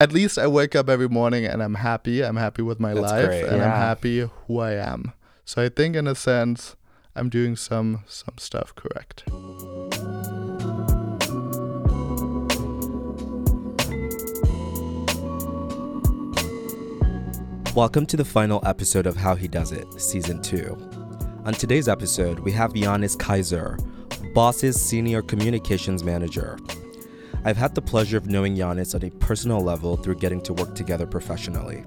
at least I wake up every morning and I'm happy. I'm happy with my That's life great. and I'm happy who I am. So I think in a sense I'm doing some some stuff correct. Welcome to the final episode of How He Does It, Season 2. On today's episode, we have Giannis Kaiser, Boss's Senior Communications Manager. I've had the pleasure of knowing Giannis on a personal level through getting to work together professionally.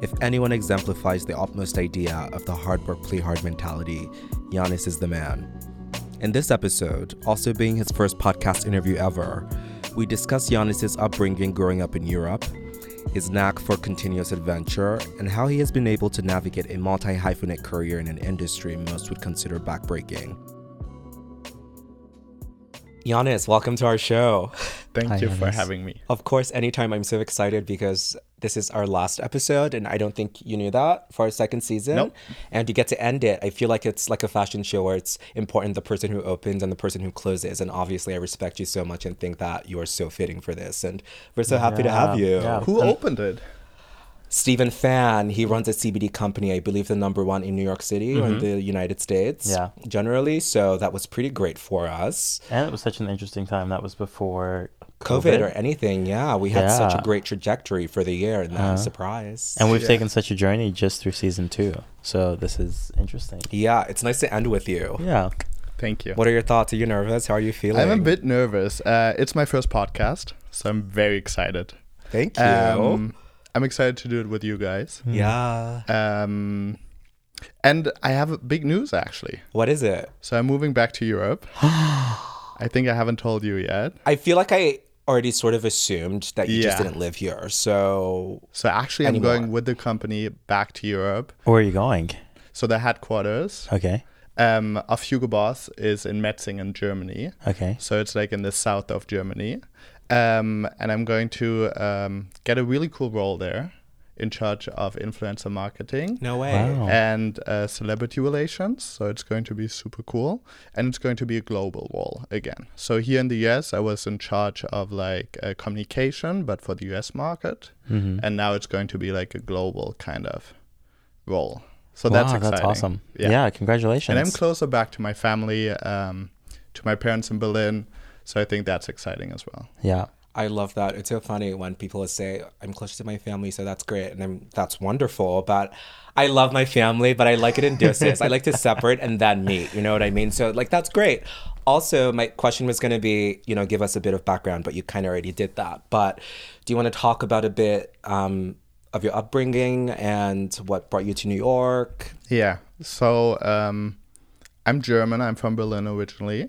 If anyone exemplifies the utmost idea of the hard work, play hard mentality, Giannis is the man. In this episode, also being his first podcast interview ever, we discuss Giannis's upbringing growing up in Europe, his knack for continuous adventure, and how he has been able to navigate a multi hyphenate career in an industry most would consider backbreaking. Giannis, welcome to our show. Thank Hi, you for having me. Of course, anytime I'm so excited because this is our last episode, and I don't think you knew that for our second season. Nope. And you get to end it. I feel like it's like a fashion show where it's important the person who opens and the person who closes. And obviously, I respect you so much and think that you are so fitting for this. And we're so happy to have you. yeah. Who opened it? Stephen Fan, he runs a CBD company, I believe the number one in New York City or in the United States. Yeah. Generally. So that was pretty great for us. And it was such an interesting time. That was before COVID, or anything. Yeah. We had such a great trajectory for the year and I'm surprised. And we've Yeah. taken such a journey just through season two. So this is interesting. Yeah, it's nice to end with you. Yeah. Thank you. What are your thoughts? Are you nervous? How are you feeling? I'm a bit nervous. Uh, it's my first podcast, so I'm very excited. Thank you. Um, I'm excited to do it with you guys. yeah. Um, and I have big news actually. What is it? So I'm moving back to Europe. I think I haven't told you yet. I feel like I already sort of assumed that you just didn't live here. So So actually, I'm Anymore. going with the company back to Europe. Where are you going? So the headquarters Okay. um, of Hugo Boss is in Metzingen, Germany. Okay. So it's like in the south of Germany. Um, and I'm going to um, get a really cool role there in charge of influencer marketing no way. Wow. and uh, celebrity relations. So it's going to be super cool. And it's going to be a global role again. So here in the US, I was in charge of like uh, communication, but for the US market. Mhm. And now it's going to be like a global kind of role. So that's exciting. that's awesome. Yeah. Yeah, congratulations. And I'm closer back to my family, um, to my parents in Berlin. So I think that's exciting as well. yeah. I love that. It's so funny when people say, I'm close to my family, so that's great. And I'm, that's wonderful. But I love my family, but I like it in doses. I like to separate and then meet. You know what I mean? So, like, that's great. Also, my question was going to be, you know, give us a bit of background, but you kind of already did that. But do you want to talk about a bit um, of your upbringing and what brought you to New York? Yeah. So um, I'm German. I'm from Berlin originally.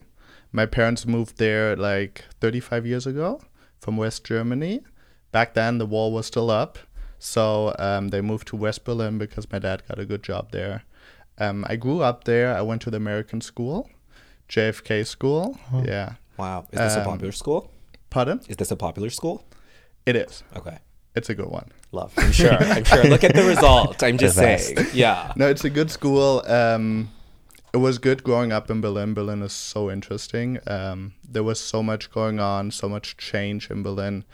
My parents moved there like 35 years ago from West Germany. Back then, the wall was still up. So um, they moved to West Berlin because my dad got a good job there. Um, I grew up there. I went to the American school, JFK school. Yeah. Wow. Is this a Um, popular school? Pardon? Is this a popular school? It is. Okay. It's a good one. Love. I'm sure. I'm sure. Look at the result. I'm just saying. Yeah. No, it's a good school. Um, it was good growing up in Berlin. Berlin is so interesting. Um, there was so much going on, so much change in Berlin,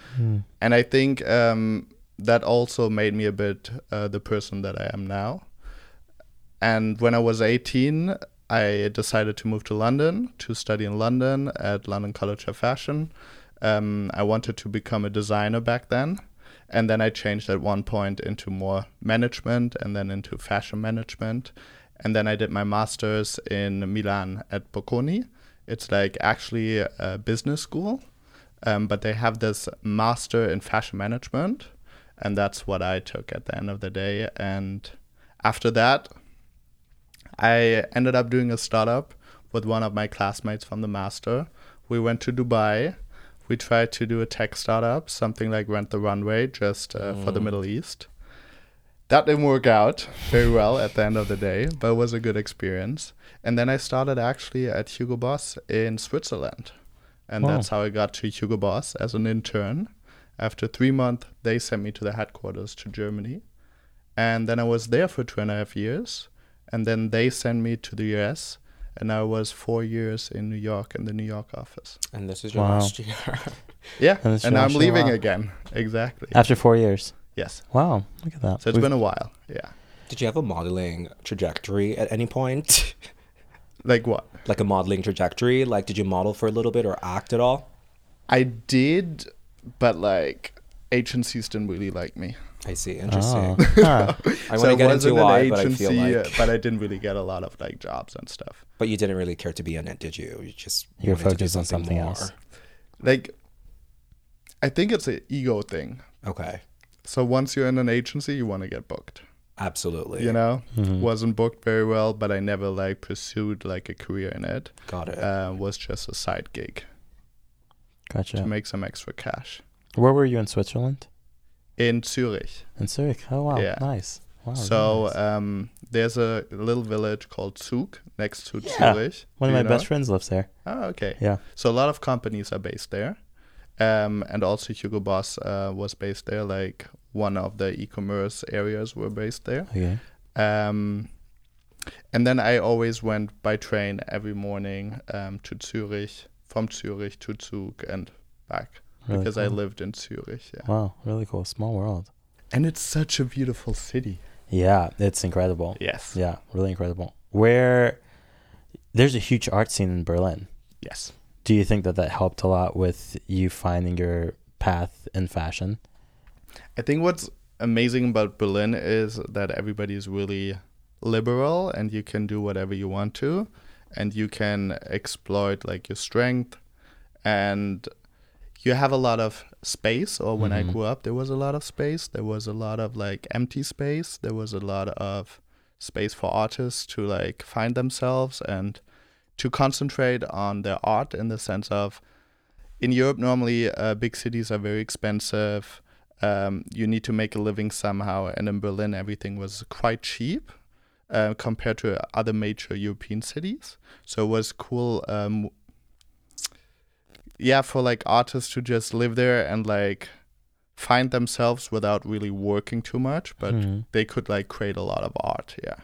and I think um, that also made me a bit uh, the person that I am now. And when I was 18, I decided to move to London to study in London at London College of Fashion. Um, I wanted to become a designer back then. And then I changed at one point into more management and then into fashion management. And then I did my master's in Milan at Bocconi. It's like actually a business school, um, but they have this master in fashion management. And that's what I took at the end of the day. And after that, I ended up doing a startup with one of my classmates from the master. We went to Dubai. We tried to do a tech startup, something like Rent the Runway, just uh, for the Middle East. That didn't work out very well at the end of the day, but it was a good experience. And then I started actually at Hugo Boss in Switzerland. And Wow. that's how I got to Hugo Boss as an intern. After three months, they sent me to the headquarters to Germany. And then I was there for two and a half years. And then they sent me to the US and I was four years in New York in the New York office. And this is your Wow. last year. Yeah, And and I'm leaving again. Exactly. After four years. Yes. Wow, look at that. So it's We've- been a while. Yeah. Did you have a modeling trajectory at any point? Like what? like a modeling trajectory? Like, did you model for a little bit or act at all? I did, but like agencies didn't really like me. I see. Interesting. Oh. Huh. I so want to get wasn't into an why, but I agency, feel uh, like. but I didn't really get a lot of like jobs and stuff. But you didn't really care to be in it, did you? You just You're wanted to do focused on something more. else. Like, I think it's an ego thing. Okay. So once you're in an agency, you want to get booked. Absolutely. You know, Mhm. wasn't booked very well, but I never like pursued like a career in it. Got it. Uh, was just a side gig Gotcha. to make some extra cash Where were you in Switzerland? in Zurich. In Zurich. Oh wow, Yeah. nice. Wow. so nice. um, there's a little village called Zug next to Yeah. Zurich. one of my you best know? friends lives there. Oh, okay. Yeah. So a lot of companies are based there, um, and also Hugo Boss uh, was based there. Like one of the e-commerce areas were based there. Okay. Um, and then I always went by train every morning um, to Zurich, from Zurich to Zug and back Really because I lived in Zurich. Yeah. Wow, really cool. Small world. And it's such a beautiful city. Yeah, it's incredible. Yes. Yeah, really incredible. Where there's a huge art scene in Berlin. Yes. Do you think that that helped a lot with you finding your path in fashion? I think what's amazing about Berlin is that everybody is really liberal and you can do whatever you want to and you can exploit like your strength. And you have a lot of space or when Mhm. I grew up there was a lot of space. There was a lot of like empty space. There was a lot of space for artists to like find themselves and to concentrate on their art in the sense of in Europe normally uh, big cities are very expensive um, you need to make a living somehow and in Berlin everything was quite cheap uh, compared to other major European cities so it was cool um, yeah for like artists to just live there and like find themselves without really working too much but Mhm. they could like create a lot of art yeah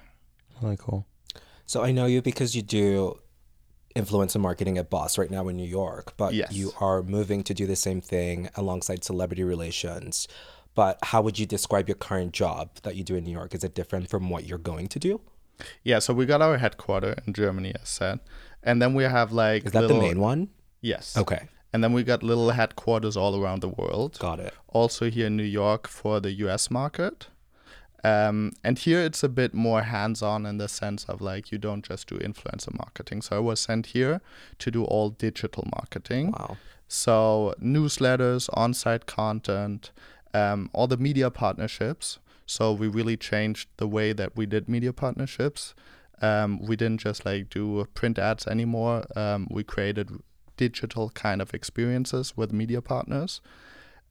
Really cool. So I know you because you do influencer marketing at Boss right now in New York, but Yes. you are moving to do the same thing alongside celebrity relations. But how would you describe your current job that you do in New York? Is it different from what you're going to do? yeah so we got our headquarter in germany as said and then we have like Is that little, the main one? yes Okay, and then we got little headquarters all around the world got it. also here in New York for the US market. Um, and here it's a bit more hands on in the sense of like you don't just do influencer marketing. So I was sent here to do all digital marketing. Wow. So newsletters, on site content, um, all the media partnerships. So we really changed the way that we did media partnerships. Um, we didn't just like do print ads anymore. Um, we created digital kind of experiences with media partners.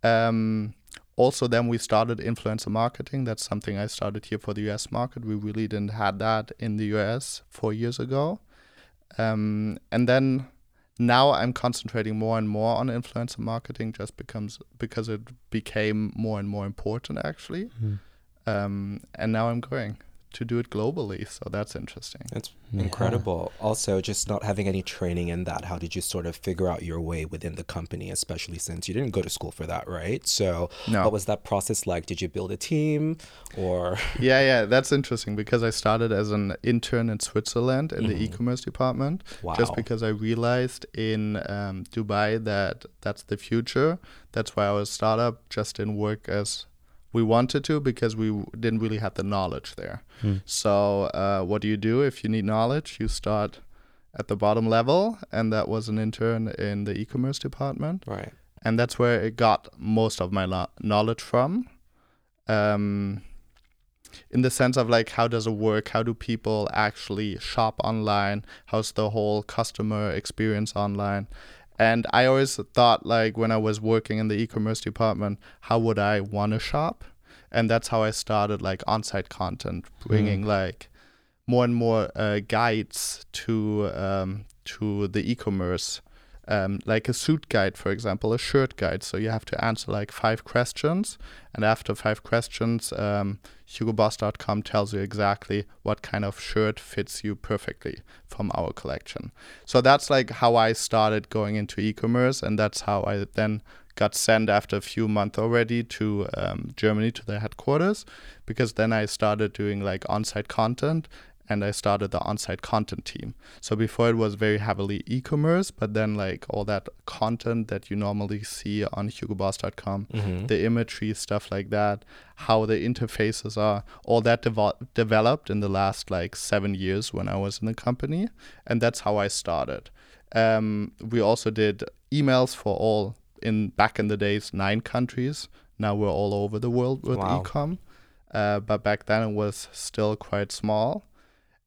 Um, also, then we started influencer marketing. That's something I started here for the US market. We really didn't had that in the US four years ago. Um, and then now I'm concentrating more and more on influencer marketing just becomes because it became more and more important actually. Mhm. Um, and now I'm going to do it globally, so that's interesting. That's Yeah. incredible. Also, just not having any training in that, how did you sort of figure out your way within the company, especially since you didn't go to school for that, right? So, No. what was that process like? Did you build a team or? yeah, yeah, that's interesting because I started as an intern in Switzerland in the Mhm. e-commerce department. Wow. Just because I realized in um, Dubai that that's the future. That's why our startup just didn't work as we wanted to because we didn't really have the knowledge there. Hmm. So, uh, what do you do if you need knowledge? You start at the bottom level, and that was an intern in the e-commerce department Right. and that's where it got most of my lo- knowledge from um in the sense of like how does it work how do people actually shop online how's the whole customer experience online and i always thought like when i was working in the e-commerce department how would i want to shop? And that's how i started like on-site content bringing like more and more uh, guides to um, to the e-commerce um, like a suit guide, for example, a shirt guide. So you have to answer like five questions, and after five questions, um, HugoBoss.com tells you exactly what kind of shirt fits you perfectly from our collection. So that's like how I started going into e-commerce, and that's how I then got sent after a few months already to um, Germany to the headquarters, because then I started doing like on-site content and I started the on-site content team. So before it was very heavily e-commerce, but then like all that content that you normally see on hugoboss.com, Mhm. the imagery stuff like that, how the interfaces are, all that devo- developed in the last like 7 years when I was in the company, and that's how I started. Um, we also did emails for all in back in the days 9 countries. Now we're all over the world with Wow. ecom. Uh, but back then it was still quite small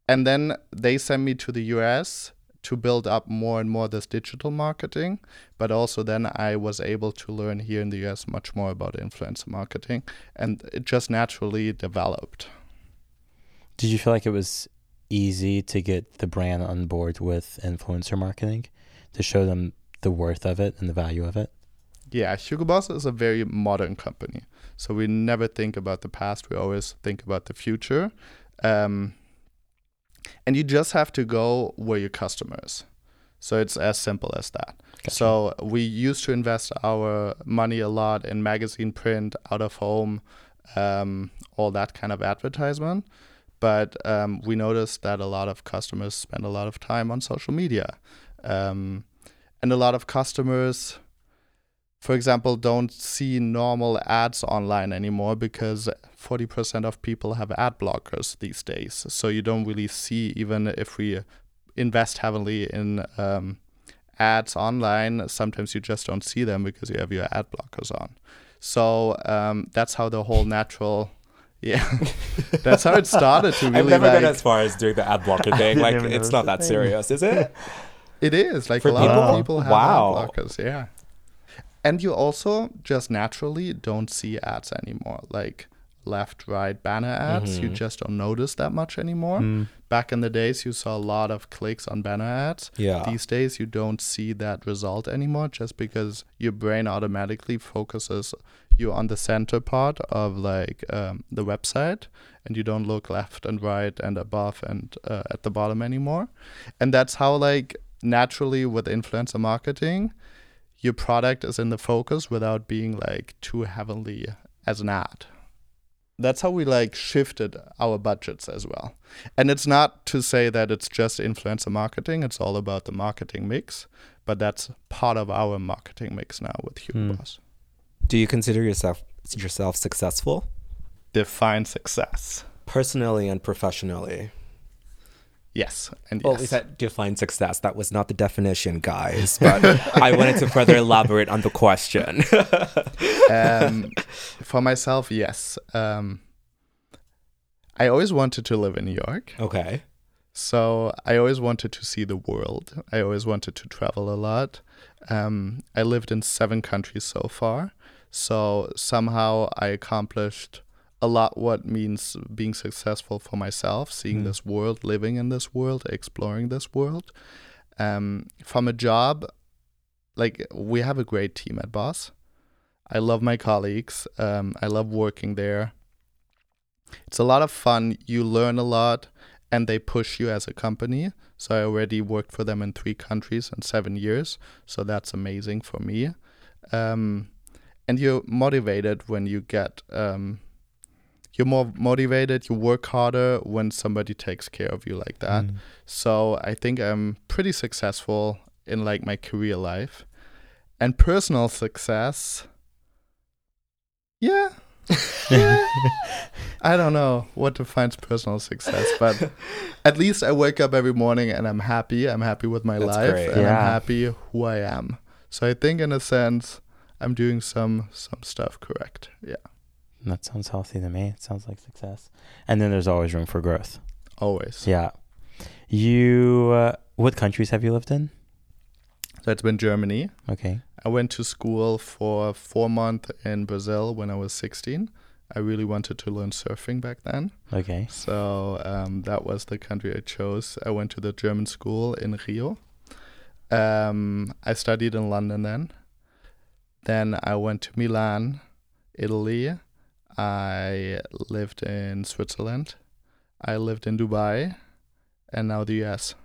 and then they sent me to the US to build up more and more this digital marketing. But also then I was able to learn here in the US much more about influencer marketing, and it just naturally developed. Did you feel like it was easy to get the brand on board with influencer marketing to show them the worth of it and the value of it? Yeah, Hugo Boss is a very modern company, so we never think about the past. We always think about the future. Um, and you just have to go where your customer is. So it's as simple as that. Gotcha. So we used to invest our money a lot in magazine print, out of home, um, all that kind of advertisement. But um, we noticed that a lot of customers spend a lot of time on social media. Um, and a lot of customers, for example, don't see normal ads online anymore because 40% of people have ad blockers these days. So you don't really see, even if we invest heavily in um, ads online, sometimes you just don't see them because you have your ad blockers on. So um, that's how the whole natural, yeah, that's how it started to really I've never like, gone as far as doing the ad blocker thing. Like, it's not that thing. serious, is it? It is like For a lot people? of people have Wow. ad blockers. Yeah, and you also just naturally don't see ads anymore, like left, right banner ads. You Mhm. just don't notice that much anymore. Mm. Back in the days, you saw a lot of clicks on banner ads. Yeah. These days, you don't see that result anymore, just because your brain automatically focuses you on the center part of like um, the website, and you don't look left and right and above and uh, at the bottom anymore. And that's how like naturally with influencer marketing, your product is in the focus without being like too heavily as an ad. That's how we like shifted our budgets as well. And it's not to say that it's just influencer marketing, it's all about the marketing mix, but that's part of our marketing mix now with Hugo Hmm. Boss. Do you consider yourself yourself successful Define success. personally and professionally? Yes. And Well, yes. we said define success. That was not the definition, guys. But I wanted to further elaborate on the question. um, for myself, yes. Um, I always wanted to live in New York. okay. So I always wanted to see the world. I always wanted to travel a lot. Um, I lived in seven countries so far. So somehow I accomplished a lot what means being successful for myself, seeing Mm. this world, living in this world, exploring this world. Um, from a job, like we have a great team at Boss. I love my colleagues. Um, I love working there. It's a lot of fun. You learn a lot and they push you as a company. So I already worked for them in three countries in seven years. So that's amazing for me. Um, and you're motivated when you get, um, you're more motivated, you work harder when somebody takes care of you like that. Mm. So I think I'm pretty successful in like my career life. And personal success, yeah. yeah. I don't know what defines personal success, but at least I wake up every morning and I'm happy. I'm happy with my That's life great. and I'm happy who I am. So I think in a sense I'm doing some some stuff correct. Yeah. That sounds healthy to me. It sounds like success. And then there's always room for growth. Always. Yeah. You, uh, what countries have you lived in? So it's been Germany. Okay. I went to school for four months in Brazil when I was 16. I really wanted to learn surfing back then. Okay. So um, that was the country I chose. I went to the German school in Rio. Um, I studied in London then. Then I went to Milan, Italy. I lived in Switzerland. I lived in Dubai, and now the US.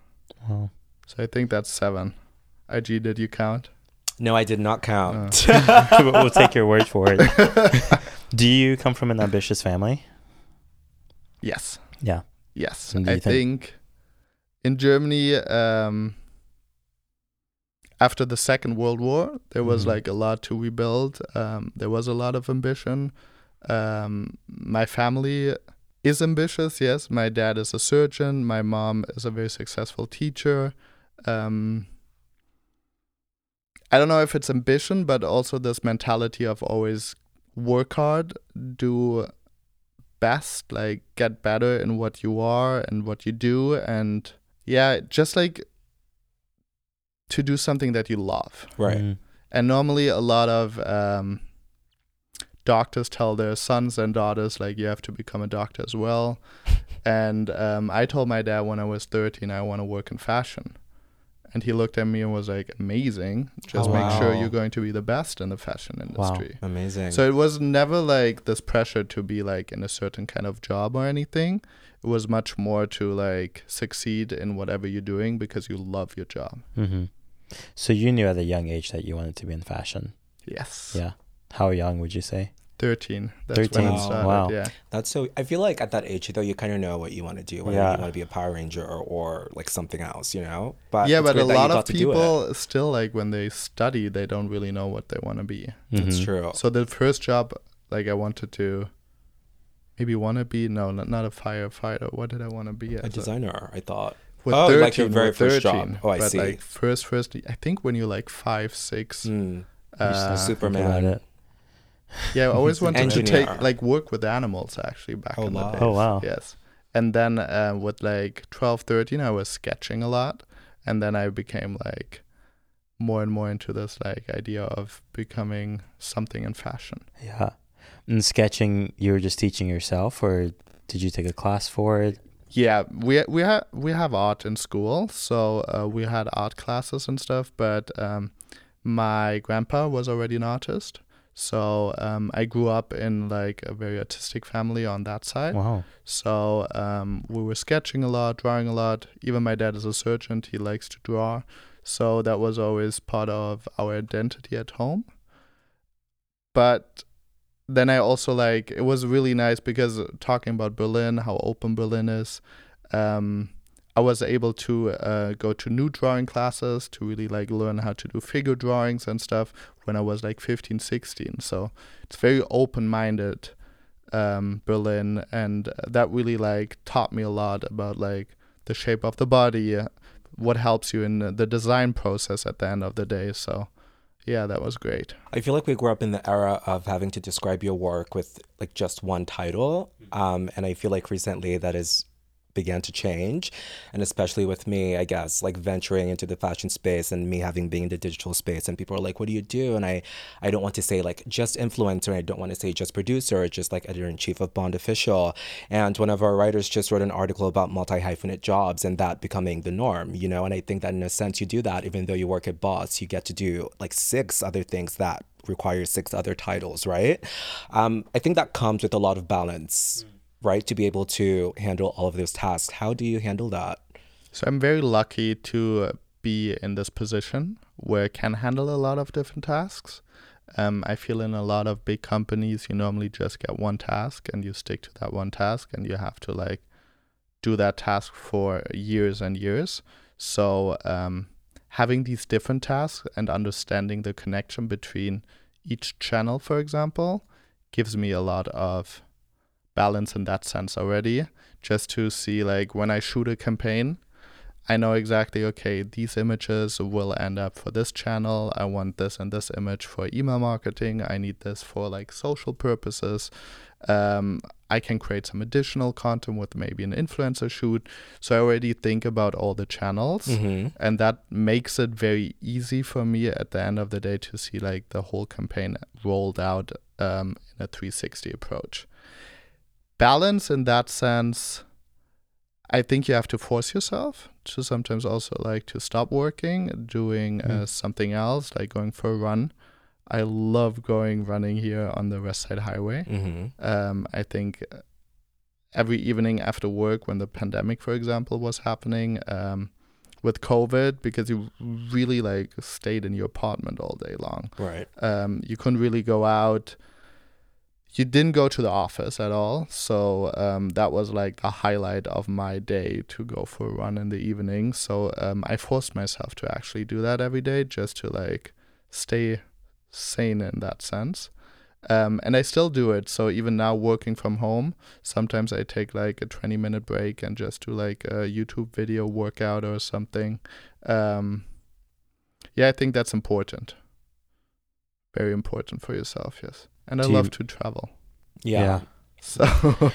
Wow. So I think that's seven. IG, did you count? No, I did not count. we'll we'll take your word for it. Do you come from an ambitious family? Yes. Yeah. Yes. I think- think in Germany, um, after the Second World War, there was Mhm. like a lot to rebuild. Um, there was a lot of ambition. Um, my family is ambitious, yes. My dad is a surgeon. My mom is a very successful teacher. Um, I don't know if it's ambition, but also this mentality of always work hard, do best, like get better in what you are and what you do, and yeah, just like to do something that you love. right. Mm. And normally, a lot of um, doctors tell their sons and daughters like you have to become a doctor as well. and um, I told my dad when I was 13 I want to work in fashion, and he looked at me and was like, "Amazing! Just Oh, make sure you're going to be the best in the fashion industry." Amazing. So it was never like this pressure to be like in a certain kind of job or anything. It was much more to like succeed in whatever you're doing because you love your job. hmm So you knew at a young age that you wanted to be in fashion. Yes. Yeah. How young would you say? 13. That's 13. when it Wow. started. Wow. Yeah. That's so. I feel like at that age, though, you kind of know what you want to do. Whether Yeah. you want to be a Power Ranger or, or like something else, you know. But yeah, but a great that you lot of got to do it. people still like when they study, they don't really know what they want to be. That's Mhm. true. So the first job, like I wanted to maybe want to be no, not, not a firefighter. What did I want to be? a designer, I thought. With Oh, 13, like your very with first job. 13. Oh, I but see. like first, first, I think when you're like five, six, Mm. uh, super- Think Superman. It. Yeah, I always wanted to take like work with animals actually back Oh, in the wow. days. Oh, wow. Yes. And then uh, with like 12, 13, I was sketching a lot. And then I became like more and more into this like idea of becoming something in fashion. Yeah. And sketching, you were just teaching yourself, or did you take a class for it? Yeah, we we have we have art in school, so uh, we had art classes and stuff. But um, my grandpa was already an artist, so um, I grew up in like a very artistic family on that side. Wow. So um, we were sketching a lot, drawing a lot. Even my dad is a surgeon; he likes to draw. So that was always part of our identity at home. But then I also like it was really nice because talking about Berlin, how open Berlin is. Um, I was able to uh, go to new drawing classes to really like learn how to do figure drawings and stuff when I was like 15, 16. So it's very open minded um, Berlin, and that really like taught me a lot about like the shape of the body, uh, what helps you in the design process at the end of the day. So, yeah, that was great. I feel like we grew up in the era of having to describe your work with like just one title, um, and I feel like recently that is began to change. And especially with me i guess like venturing into the fashion space and me having been in the digital space and people are like what do you do? And i i don't want to say like just influencer i don't want to say just producer just like editor-in-chief of bond official. And one of our writers just wrote an article about multi-hyphenate jobs and that becoming the norm you know? And i think that in a sense you do that even though you work at boss you get to do like six other things that require six other titles right? Um, i think that comes with a lot of balance right? To be able to handle all of those tasks. How do you handle that? So I'm very lucky to uh, be in this position where I can handle a lot of different tasks. Um, I feel in a lot of big companies, you normally just get one task and you stick to that one task and you have to like do that task for years and years. So um, having these different tasks and understanding the connection between each channel, for example, gives me a lot of balance in that sense already. Just to see like when I shoot a campaign, I know exactly okay, these images will end up for this channel. I want this and this image for email marketing. I need this for like social purposes. Um, I can create some additional content with maybe an influencer shoot. So I already think about all the channels, Mm-hmm. and that makes it very easy for me at the end of the day to see like the whole campaign rolled out um, in a 360 approach balance in that sense I think you have to force yourself to sometimes also like to stop working, doing uh, Mm. something else, like going for a run. I love going running here on the West Side Highway. Mm-hmm. Um, I think uh, every evening after work, when the pandemic, for example, was happening, um, with COVID, because you really like stayed in your apartment all day long. Right. Um, you couldn't really go out. You didn't go to the office at all, so um, that was like the highlight of my day to go for a run in the evening. So um, I forced myself to actually do that every day, just to like stay sane in that sense. Um, and I still do it. So even now, working from home, sometimes I take like a 20 minute break and just do like a YouTube video workout or something. Um, yeah, I think that's important. Very important for yourself, yes. And I Do you- love to travel. Yeah. Yeah. So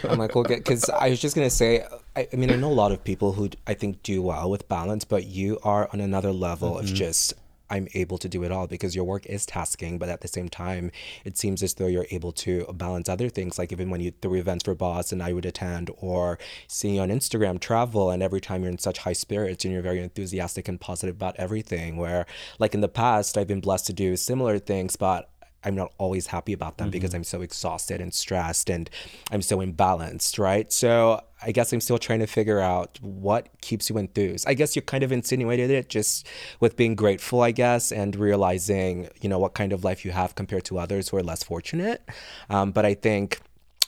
I'm like, we'll get because I was just gonna say, I, I mean, I know a lot of people who I think do well with balance, but you are on another level of Mhm. just I'm able to do it all because your work is tasking, but at the same time, it seems as though you're able to balance other things, like even when you throw events for Boss and I would attend, or seeing you on Instagram travel, and every time you're in such high spirits and you're very enthusiastic and positive about everything. Where, like in the past, I've been blessed to do similar things, but I'm not always happy about them because I'm so exhausted and stressed and I'm so imbalanced, right? So I guess I'm still trying to figure out what keeps you enthused. I guess you kind of insinuated it just with being grateful, I guess, and realizing, you know, what kind of life you have compared to others who are less fortunate. Um, but I think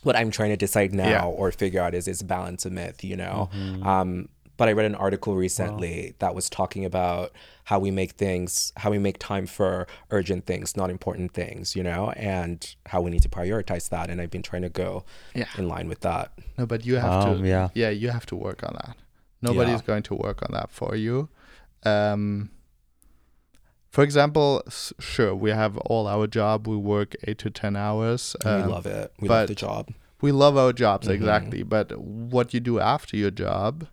what I'm trying to decide now Yeah. or figure out is is balance a myth, you know? Um, but I read an article recently that was talking about how we make things, how we make time for urgent things, not important things, you know, and how we need to prioritize that. And I've been trying to go Yeah. in line with that. no, but you have Um, to. yeah. yeah, you have to work on that. Nobody's Yeah. going to work on that for you. Um, for example, s- sure, we have all our job. We work eight to ten hours. And we um, love it. We love the job. we love our jobs Mhm. exactly but what you do after your job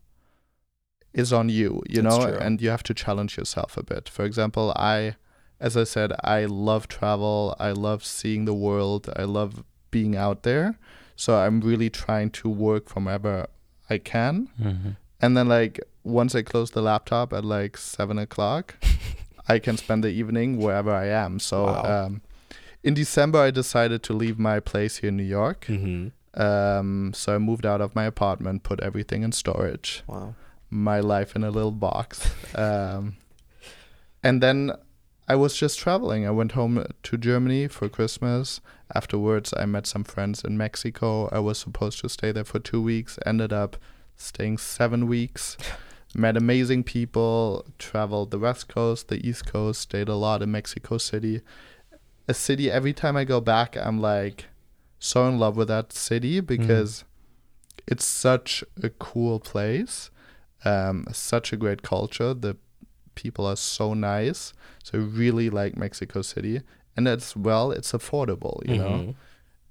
is on you you That's know true. and you have to challenge yourself a bit. For example i as i said i love travel. I love seeing the world. I love being out there. So i'm really trying to work from wherever i can. Hmm and then like once i close the laptop at like seven o'clock i can spend the evening wherever i am. So Wow. um in december i decided to leave my place here in new york. Hmm um, so I moved out of my apartment, put everything in storage, Wow. My life in a little box. Um, and then I was just traveling. I went home to Germany for Christmas. Afterwards, I met some friends in Mexico. I was supposed to stay there for two weeks, ended up staying seven weeks. Met amazing people, traveled the West Coast, the East Coast, stayed a lot in Mexico City. A city, every time I go back, I'm like so in love with that city because it's such a cool place, um, such a great culture. The people are so nice. So I really like Mexico City. And as well, it's affordable, you know. Mhm.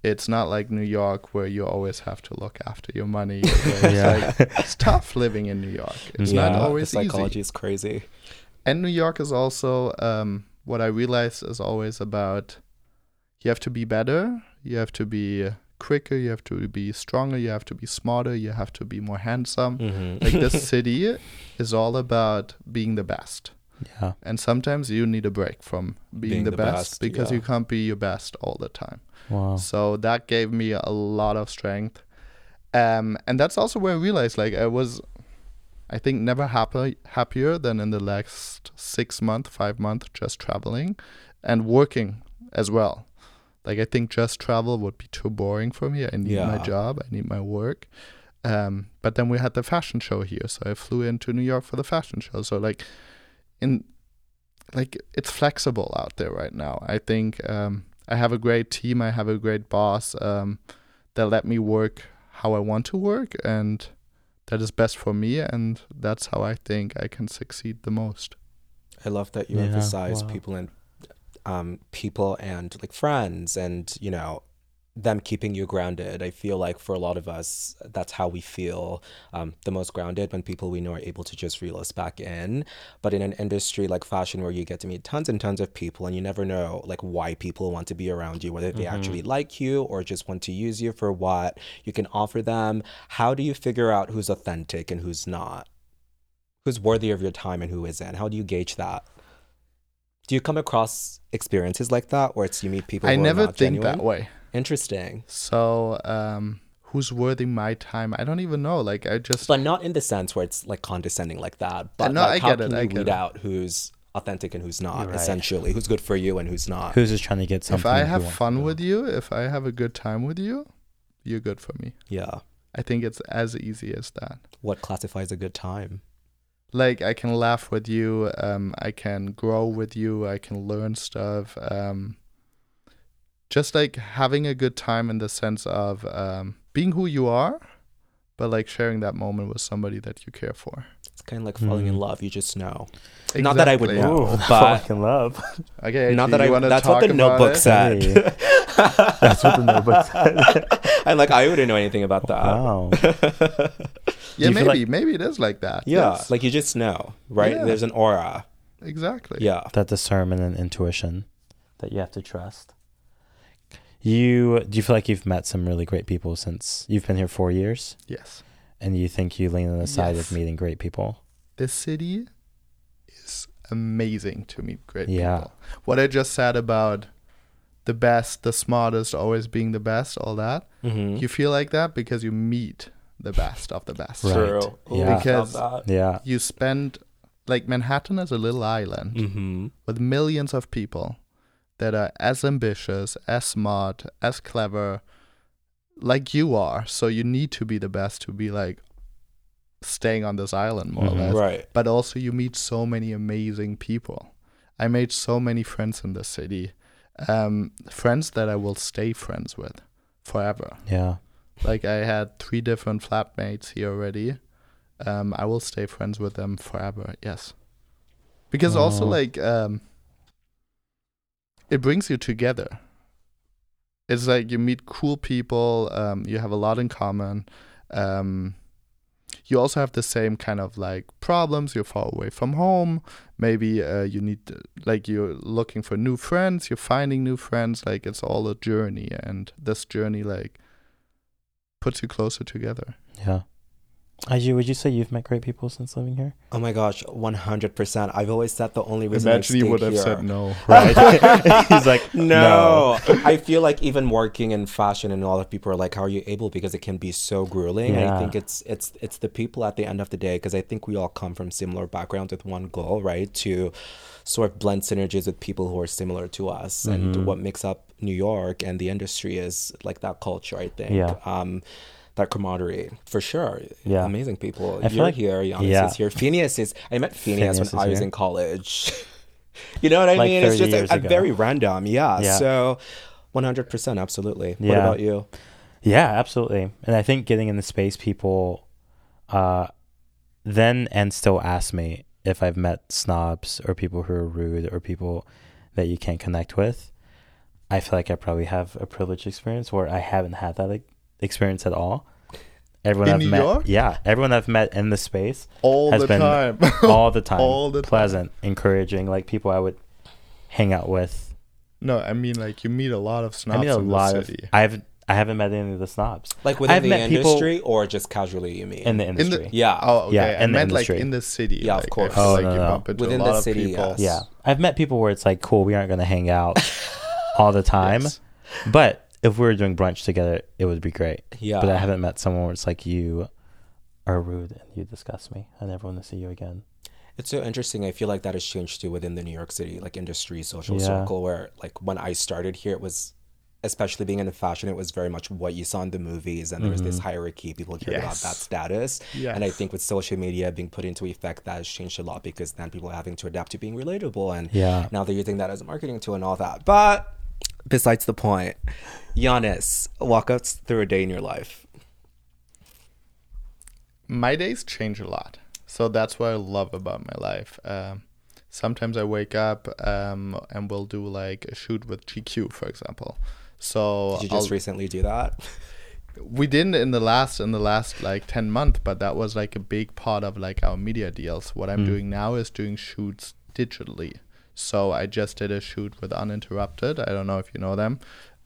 It's not like New York where you always have to look after your money. it's, Yeah. like, it's tough living in New York. It's yeah, not always the psychology easy. is crazy. And New York is also um, what I realized is always about you have to be better, you have to be quicker, you have to be stronger, you have to be smarter, you have to be more handsome. Mhm. Like this city is all about being the best. Yeah. And sometimes you need a break from being, Being the, the best, best, because yeah. you can't be your best all the time. Wow. So that gave me a lot of strength. Um, and that's also where I realized like I was I think never happy happier than in the last six month, five month just traveling and working as well. Like I think just travel would be too boring for me. I need my job, I need my work. Um, but then we had the fashion show here, so I flew into New York for the fashion show. So like in like it's flexible out there right now. I think um, I have a great team. I have a great boss um, that let me work how I want to work, and that is best for me. And that's how I think I can succeed the most. I love that you Yeah, emphasize wow. people and um, people and like friends and you know them keeping you grounded. I feel like for a lot of us, that's how we feel um, the most grounded when people we know are able to just reel us back in. But in an industry like fashion, where you get to meet tons and tons of people, and you never know like why people want to be around you, whether they actually like you or just want to use you for what you can offer them. How do you figure out who's authentic and who's not? Who's worthy of your time and who isn't? How do you gauge that? Do you come across experiences like that, where it's you meet people? I who are never not think genuine? that way. Interesting. So, um, who's worthy my time? I don't even know. Like, I just But not in the sense where it's like condescending like that. But no, like, I how get it, can I you get weed it. out who's authentic and who's not? Right. Essentially, who's good for you and who's not? Who's just trying to get something? if I have fun do? with you, if I have a good time with you, you're good for me. yeah. I think it's as easy as that. What classifies a good time? Like I can laugh with you, um, I can grow with you, I can learn stuff. Um, just like having a good time in the sense of um, being who you are, but like sharing that moment with somebody that you care for. It's kind of like falling in Mm. love. You just know. Not that I would know. Ooh, but- fucking love. Okay, Not that I. wanna That's what the notebook it? said. Hey. That's what the notebook said. I'm like, I wouldn't know anything about that. Wow. Yeah, you feel maybe, maybe it is like that. Yeah, yes. like you just know, right? Yeah. There's an aura. exactly. Yeah. that discernment and intuition that you have to trust. You do you feel like you've met some really great people since you've been here four years, Yes. And you think you lean on the side Yes. of meeting great people? This city is amazing to meet great Yeah. people. What I just said about the best, the smartest, always being the best, all that. Mm-hmm. You feel like that because you meet the best of the best. Right. True. Yeah. Because- Yeah, You spend like Manhattan is a little island Mm-hmm. with millions of people that are as ambitious, as smart, as clever, like you are. So you need to be the best to be like staying on this island more Mhm. or less. Right. But also you meet so many amazing people. I made so many friends in the city. Um, friends that I will stay friends with forever. yeah. Like I had three different flatmates here already. Um, I will stay friends with them forever. Yes, because also Oh. like um, it brings you together. It's like you meet cool people. Um, you have a lot in common. Um, you also have the same kind of like problems. You're far away from home. Maybe uh, you need like you're looking for new friends. You're finding new friends. Like it's all a journey, and this journey like puts you closer together. Yeah. Aju, would you say you've met great people since living here? Oh my gosh, 100%. I've always said the only reason Imagine I stayed here. Said no. Right. He's like, No, I feel like even working in fashion and a lot of people are like, "How are you able?" Because it can be so grueling. Yeah. I think it's it's it's the people at the end of the day because I think we all come from similar backgrounds with one goal, right? To sort of blend synergies with people who are similar to us, and Mhm. what makes up New York and the industry is like that culture. I think. Yeah. Um, that camaraderie for sure. Yeah. amazing people. I feel You're like- here. Giannis yeah. is here. Phineas is. I met Phineas, Phineas when I was here. in college. you know what I Like mean? It's just a, a very random. Yeah. Yeah. So, one hundred percent, absolutely. What Yeah. about you? Yeah, absolutely. And I think getting in the space, people uh, then and still ask me if I've met snobs or people who are rude or people that you can't connect with. I feel like I probably have a privileged experience where I haven't had that like, experience at all. Everyone In I've New met, York? yeah, everyone I've met in the space All Has the been time. all the time, All the time. pleasant, encouraging, like people I would hang out with. no, I mean like you meet a lot of snobs I mean, a in lot the of. city. I've I haven't met any of the snobs Like within I've the met people- industry, or just casually? You mean? in the the- industry. yeah. Oh, okay. Yeah, I in the meant like industry. in the city. Yeah, of course. Oh, like no, no. Within the city, yes. Yeah. I've met people where it's like, cool, we aren't going to hang out all the time. Yes. But if we were doing brunch together, it would be great. yeah. But I haven't met someone where it's like, you are rude and you disgust me. I never want to see you again. It's so interesting. I feel like that has changed too within the New York City like industry social Yeah. circle. Where like when I started here, it was especially being in fashion, it was very much what you saw in the movies, and there was this Mhm. hierarchy. People cared about that status. Yes. And I think with social media being put into effect, that has changed a lot because then people are having to adapt to being relatable, and Yeah. now they're using that as a marketing tool and all that. But besides the point, Giannis, walk us through a day in your life. my days change a lot. So that's what I love about my life. Um, sometimes I wake up um, and we'll do like a shoot with GQ, for example. So Did you just I'll- recently do that? we didn't in the last in the last like 10 months but that was like a big part of like our media deals what i'm Mm. doing now is doing shoots digitally so i just did a shoot with uninterrupted i don't know if you know them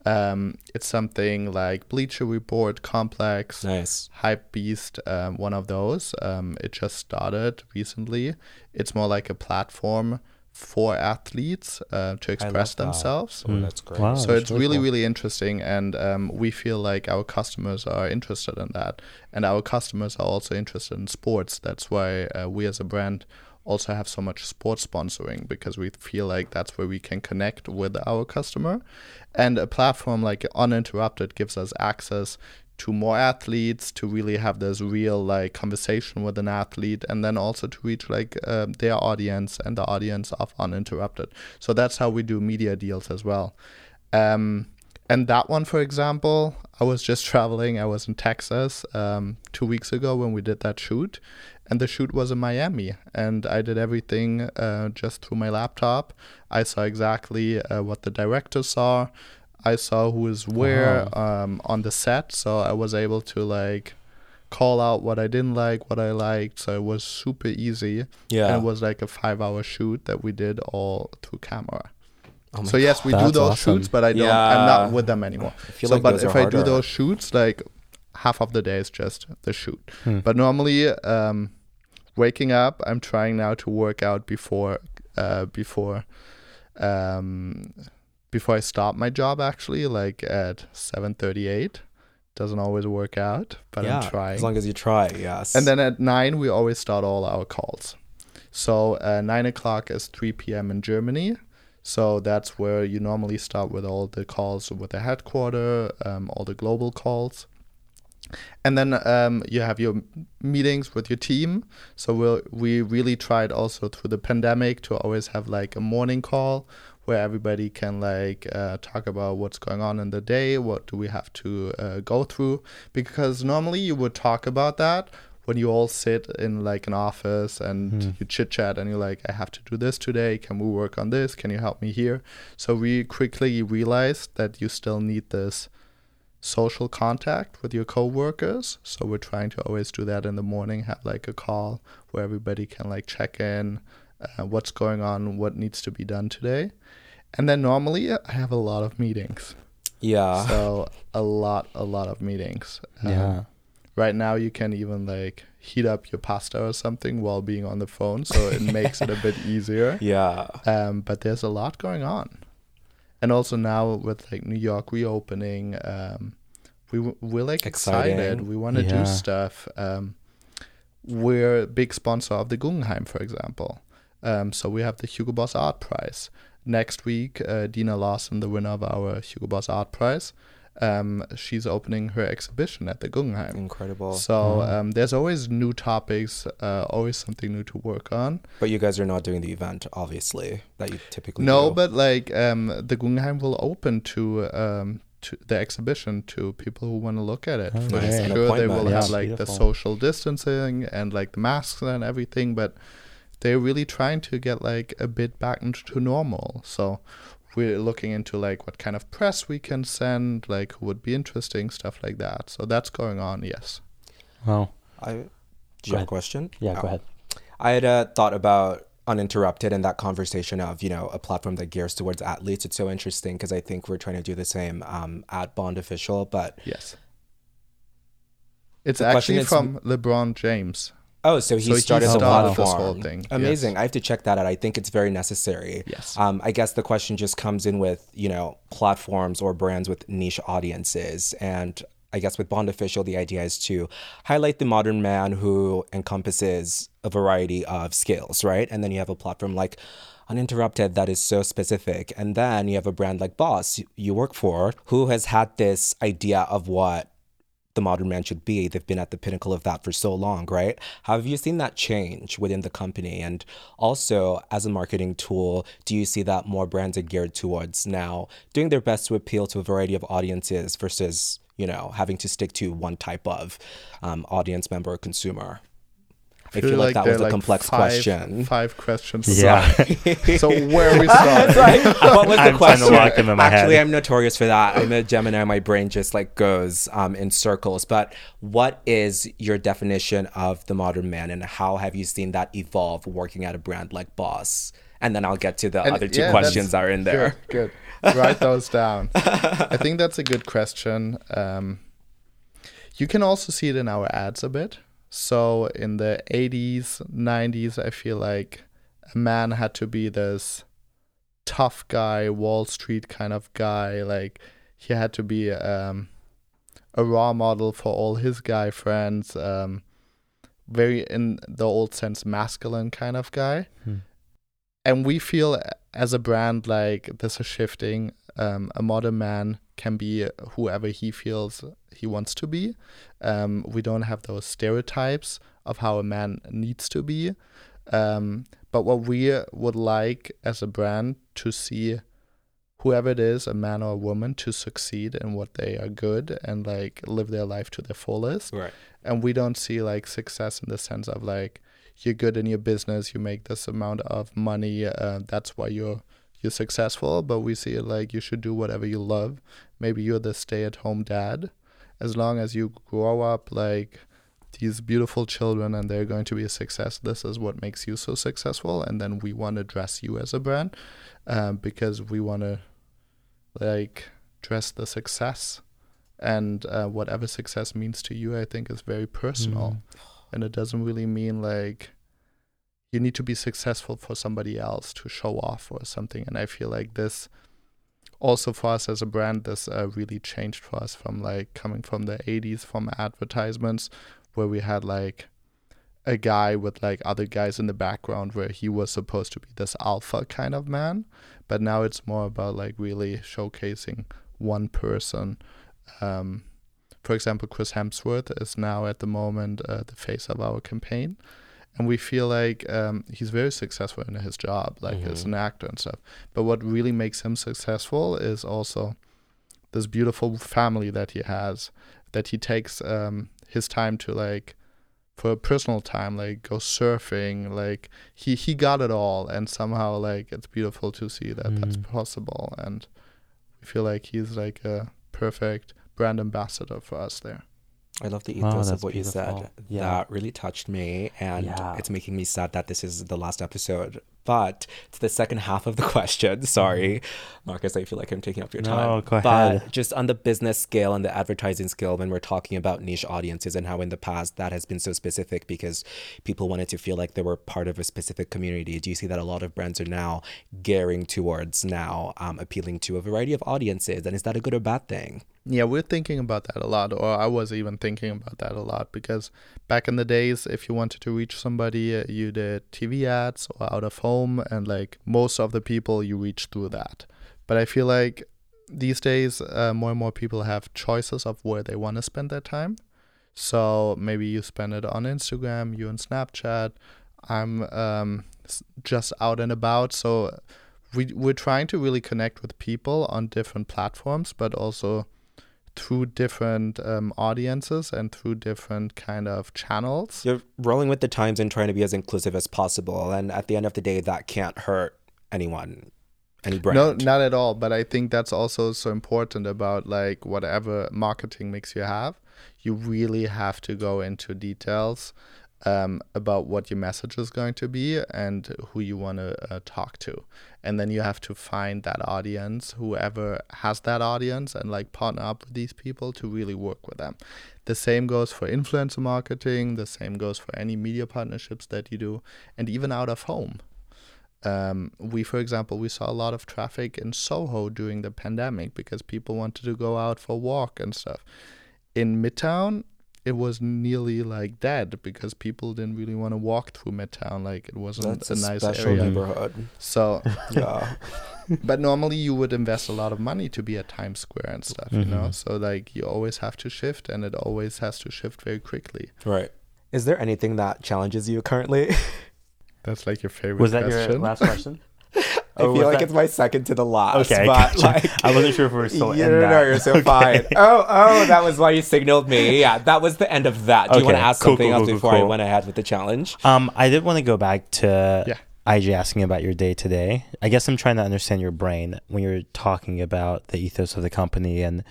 um, it's something like bleacher report complex Nice. Hypebeast um, one of those um, it just started recently it's more like a platform for athletes uh, to express that. themselves Oh, Mm. that's great. Wow. so that's it's really really cool. really interesting and um, we feel like our customers are interested in that and our customers are also interested in sports that's why uh, we as a brand also have so much sports sponsoring because we feel like that's where we can connect with our customer. And a platform like uninterrupted gives us access to more athletes to really have this real like conversation with an athlete and then also to reach like um, their audience and the audience of uninterrupted. So that's how we do media deals as well. Um, and that one for example i was just traveling i was in texas um, two weeks ago when we did that shoot and the shoot was in miami and i did everything uh, just through my laptop i saw exactly uh, what the director saw I saw who is where um, on the set, so I was able to like call out what I didn't like, what I liked. So it was super easy. Yeah. And it was like a five hour shoot that we did all through camera. Oh so yes, we do those awesome. shoots, but I don't. I'm not with them anymore. I feel so, like but if I do those shoots, like half of the day is just the shoot. Hmm. But normally, um, waking up, I'm trying now to work out before, uh, before, um, before I start my job. Actually, like at seven thirty-eight. Doesn't always work out, but yeah, I'm trying. As long as you try, yes. And then at nine, we always start all our calls. So uh, nine o'clock is 3 p.m. in Germany. So that's where you normally start with all the calls with the headquarter, um, all the global calls. And then um, you have your meetings with your team. So we'll, we really tried also through the pandemic to always have like a morning call where everybody can like uh, talk about what's going on in the day, what do we have to uh, go through. Because normally you would talk about that when you all sit in like an office and Hmm. you chit chat and you're like, I have to do this today. Can we work on this? Can you help me here? So we quickly realized that you still need this social contact with your coworkers. So we're trying to always do that in the morning, have like a call where everybody can like check in, uh, what's going on, what needs to be done today. And then normally I have a lot of meetings. yeah. So a lot, a lot of meetings. Um, Yeah. Right now you can even like heat up your pasta or something while being on the phone. So it makes it a bit easier. yeah. Um, but there's a lot going on, and also now with like New York reopening, um, we w- we're like excited. We want to Yeah. do stuff. Um, we're a big sponsor of the Guggenheim, for example. Um, so we have the Hugo Boss Art Prize next week. Uh, Deana Lawson, the winner of our Hugo Boss Art Prize, um, she's opening her exhibition at the Guggenheim. Incredible. So Wow. um, there's always new topics, uh, always something new to work on. But you guys are not doing the event, obviously, that you typically No, do. but like um, the Guggenheim will open to um, to the exhibition to people who want to look at it. Oh, For nice. Sure, they appointment. will have Yeah, like the social distancing and like the masks and everything, but they're really trying to get like a bit back into normal. So we're looking into like what kind of press we can send, like who would be interesting, stuff like that. So that's going on. Yes. Wow. I, do you have a question? Yeah, Oh. go ahead. I had uh, thought about uninterrupted and that conversation of you know a platform that gears towards athletes. It's so interesting because I think we're trying to do the same um, at Bond Official, but Yes. It's The question actually is- from LeBron James. Oh, so he So he started the started this platform. whole thing, Amazing. yes. I have to check that out. I think it's very necessary. Yes. Um, I guess the question just comes in with you know platforms or brands with niche audiences, and I guess with Bond Official, the idea is to highlight the modern man who encompasses a variety of skills, right? And then you have a platform like Uninterrupted that is so specific, and then you have a brand like Boss you work for who has had this idea of what the modern man should be. They've been at the pinnacle of that for so long, right? How have you seen that change within the company? And also, as a marketing tool, do you see that more brands are geared towards now doing their best to appeal to a variety of audiences versus, you know, having to stick to one type of um, audience member or consumer? I feel like that was are, a complex five, question. Five questions. Yeah. So where we start? like, what was the I'm trying to question? lock them in my Actually, head. I'm notorious for that. I'm a Gemini. My brain just like goes um, in circles. But what is your definition of the modern man, and how have you seen that evolve working at a brand like Boss? And then I'll get to the And- other two yeah, questions that are in there. Good. good. Write those down. I think that's a good question. Um, you can also see it in our ads a bit. So in the 80s, 90s, I feel like a man had to be this tough guy, Wall Street kind of guy. Like he had to be um, a raw model for all his guy friends. Um, very in the old sense, masculine kind of guy Hmm. and we feel as a brand like this is shifting. Um, a modern man can be whoever he feels he wants to be. Um, we don't have those stereotypes of how a man needs to be. Um, but what we would like as a brand to see whoever it is, a man or a woman, to succeed in what they are good and like live their life to their fullest Right. and we don't see like success in the sense of like you're good in your business you make this amount of money uh, that's why you're you're successful but we see it like you should do whatever you love. Maybe you're the stay-at-home dad. As long as you grow up like these beautiful children and they're going to be a success this is what makes you so successful and then we want to dress you as a brand um, because we want to like dress the success. And uh, whatever success means to you i think is very personal. And it doesn't really mean like you need to be successful for somebody else to show off or something. And i feel like this also for us as a brand this uh, really changed for us from like coming from the 80s from advertisements where we had like a guy with like other guys in the background where he was supposed to be this alpha kind of man. But now it's more about like really showcasing one person. Um, for example, Chris Hemsworth is now at the moment uh, the face of our campaign, and we feel like um, he's very successful in his job, like as Mhm. an actor and stuff. But what really makes him successful is also this beautiful family that he has, that he takes um, his time to like for personal time, like go surfing, like he he got it all, and somehow like it's beautiful to see that that's Mm. possible, and we feel like he's like a perfect brand ambassador for us there. I love the Wow, ethos of that's what you said. Yeah. That really touched me, and Yeah. it's making me sad that this is the last episode. But to the second half of the question, sorry, Marcus, I feel like I'm taking up your No, time. go but ahead. just on the business scale and the advertising scale, when we're talking about niche audiences and how in the past that has been so specific because people wanted to feel like they were part of a specific community. Do you see that a lot of brands are now gearing towards now um, appealing to a variety of audiences? And is that a good or bad thing? Yeah, we're thinking about that a lot, or I was even thinking about that a lot because back in the days, if you wanted to reach somebody, uh, you did TV ads or out of home, and like most of the people you reach through that. But I feel like these days, uh, more and more people have choices of where they want to spend their time. So maybe you spend it on Instagram, you on Snapchat. I'm um, just out and about, so we we're trying to really connect with people on different platforms, but also through different um, audiences and through different kind of channels. You're rolling with the times and trying to be as inclusive as possible. And at the end of the day, that can't hurt anyone, any brand. No, not at all. But I think that's also so important about like whatever marketing mix you have. You really have to go into details um, about what your message is going to be and who you want to uh, talk to. And then you have to find that audience, whoever has that audience, and like partner up with these people to really work with them. The same goes for influencer marketing, the same goes for any media partnerships that you do, and even out of home um, we, for example, we saw a lot of traffic in Soho during the pandemic because people wanted to go out for a walk and stuff. In Midtown, it was nearly like dead because people didn't really want to walk through Midtown. Like it wasn't That's a, a, nice area. neighborhood. So, Yeah. but normally you would invest a lot of money to be at Times Square and stuff, you know. Mhm. So like you always have to shift, and it always has to shift very quickly. right. Is there anything that challenges you currently? That's like your favorite Was that question. your last question? I Or feel like that- it's my second to the last. Okay, but gotcha. like, I wasn't sure if we were still you in no, that. no, you're so Okay. fine. Oh, oh, that was why you signaled me. Yeah, that was the end of that. Do you want to ask cool, something cool, else cool, cool, before I went ahead with the challenge? Um, I did want to go back to Yeah. IG asking about your day today. I guess I'm trying to understand your brain when you're talking about the ethos of the company and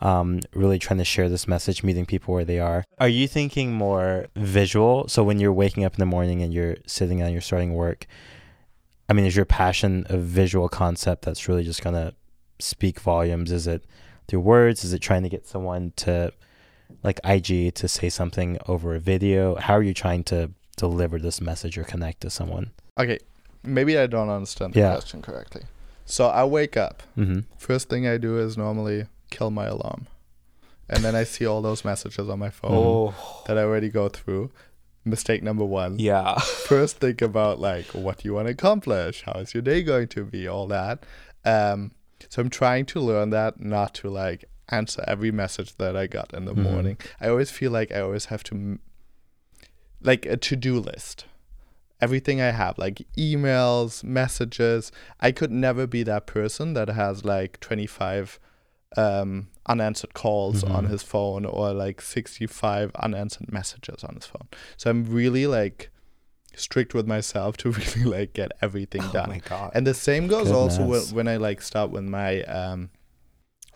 um, really trying to share this message, meeting people where they are. Are you thinking more visual? So when you're waking up in the morning and you're sitting down, you're starting work. I mean, is your passion a visual concept that's really just gonna speak volumes? Is it through words? Is it trying to get someone to like IG to say something over a video? How are you trying to deliver this message or connect to someone? Okay, maybe I don't understand the Yeah. question correctly. So I wake up. Mm-hmm. First thing I do is normally kill my alarm. And then I see all those messages on my phone Oh, that I already go through. Mistake number one. yeah. First think about like what you want to accomplish, how is your day going to be, all that. Um, so I'm trying to learn that not to like answer every message that I got in the Mhm. morning. I always feel like I always have to m- like a to-do list. Everything I have, like emails, messages, I could never be that person that has like 25 um, unanswered calls on Mhm. his phone or like 65 unanswered messages on his phone. So I'm really like strict with myself to really like get everything Oh done. my god. And the same goes also when, when I like start with my um,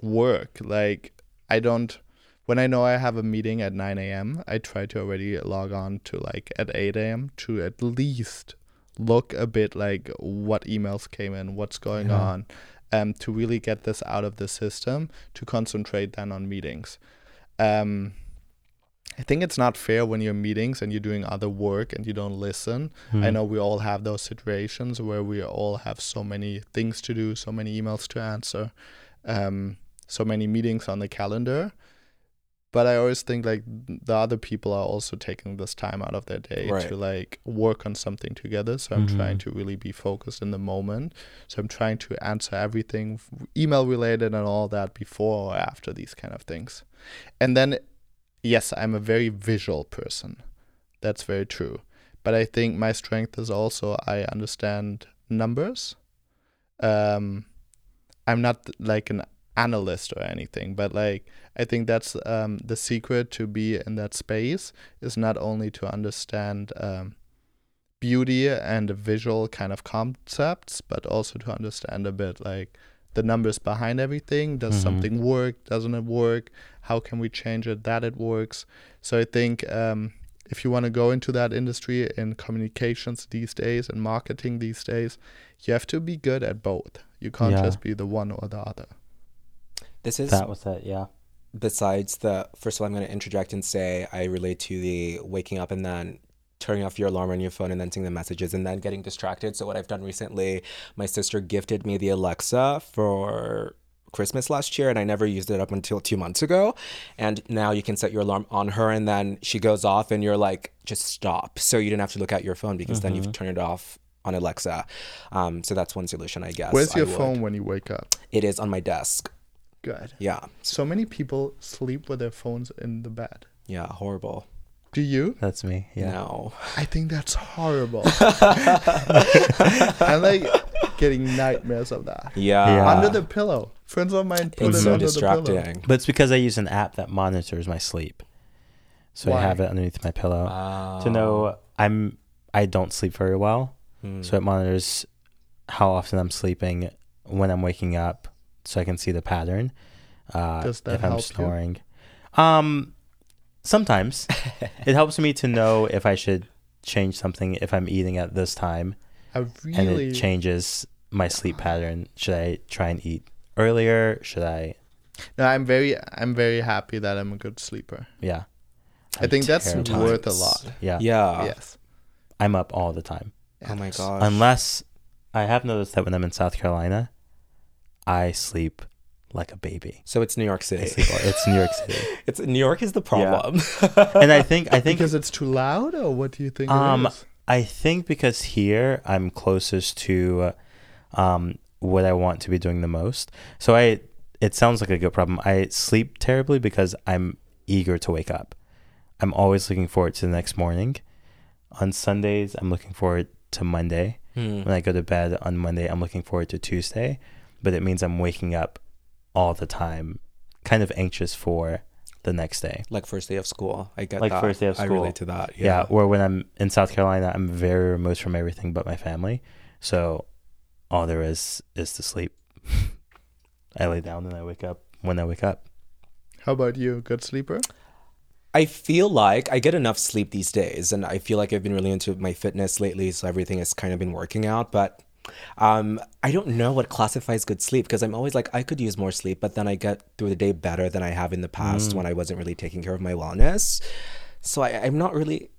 work. Like I don't when I know I have a meeting at 9 a.m. I try to already log on to like at 8 a.m. to at least look a bit like what emails came in, what's going Yeah. on, um, to really get this out of the system to concentrate then on meetings. Um, I think it's not fair when you're meetings and you're doing other work and you don't listen. Hmm. I know we all have those situations where we all have so many things to do, so many emails to answer, um, so many meetings on the calendar. But I always think like the other people are also taking this time out of their day Right. to like work on something together. So I'm trying Mhm. to really be focused in the moment. So I'm trying to answer everything email related and all that before or after these kind of things. And then, yes, I'm a very visual person. That's very true. But I think my strength is also I understand numbers. Um, I'm not like an analyst or anything, but like I think that's um, the secret to be in that space is not only to understand um, beauty and visual kind of concepts, but also to understand a bit like the numbers behind everything. Does Mhm. something work? Doesn't it work? How can we change it that it works? So I think um, if you want to go into that industry in communications these days and marketing these days, you have to be good at both. You can't Yeah. just be the one or the other. This is that was it. Yeah. besides the first of all, I'm going to interject and say I relate to the waking up and then turning off your alarm on your phone and then seeing the messages and then getting distracted. So what I've done recently, my sister gifted me the Alexa for Christmas last year and I never used it up until 2 months ago. And now you can set your alarm on her and then she goes off and you're like just stop. So you didn't have to look at your phone because then you've turned it off on Alexa. Um, so that's one solution, I guess. Where's I your would. phone when you wake up? It is on my desk. Good. Yeah. So many people sleep with their phones in the bed. Yeah, horrible. Do you? That's me. Yeah. No. I think that's horrible. I'm like getting nightmares of that. Yeah. Yeah. Under the pillow. Friends of mine put It's it so under the pillow. distracting. But it's because I use an app that monitors my sleep. So Why? I have it underneath my pillow Wow. to know I'm I don't sleep very well. Hmm. So it monitors how often I'm sleeping, when I'm waking up, so I can see the pattern. Uh, Does that if I'm help you? snoring, um, sometimes it helps me to know if I should change something if I'm eating at this time, I and it changes my sleep pattern. Should I try and eat earlier? Should I? no, I'm very I'm very happy that I'm a good sleeper. Yeah, I think that's terrible. worth a lot. yeah, yeah. yes. I'm up all the time. Oh my Yes. gosh. Unless I have noticed that when I'm in South Carolina, I sleep like a baby. So it's New York City. it's New York City. it's New York is the problem. and I think I think Because it's too loud, or what do you think Um, it is? I think because here I'm closest to um, what I want to be doing the most. So I it sounds like a good problem. I sleep terribly because I'm eager to wake up. I'm always looking forward to the next morning. On Sundays, I'm looking forward to Monday. Hmm. When I go to bed on Monday, I'm looking forward to Tuesday, but it means I'm waking up all the time, kind of anxious for the next day. Like first day of school. I get Like that. first day of school. I relate to that. Yeah. Yeah. Or when I'm in South Carolina, I'm very remote from everything but my family. So all there is is to sleep. I lay down and I wake up when I wake up. How about you? Good sleeper? I feel like I get enough sleep these days, and I feel like I've been really into my fitness lately, so everything has kind of been working out. But um, I don't know what classifies good sleep because I'm always like, I could use more sleep, but then I get through the day better than I have in the past when I wasn't really taking care of my wellness. So I, I'm not really.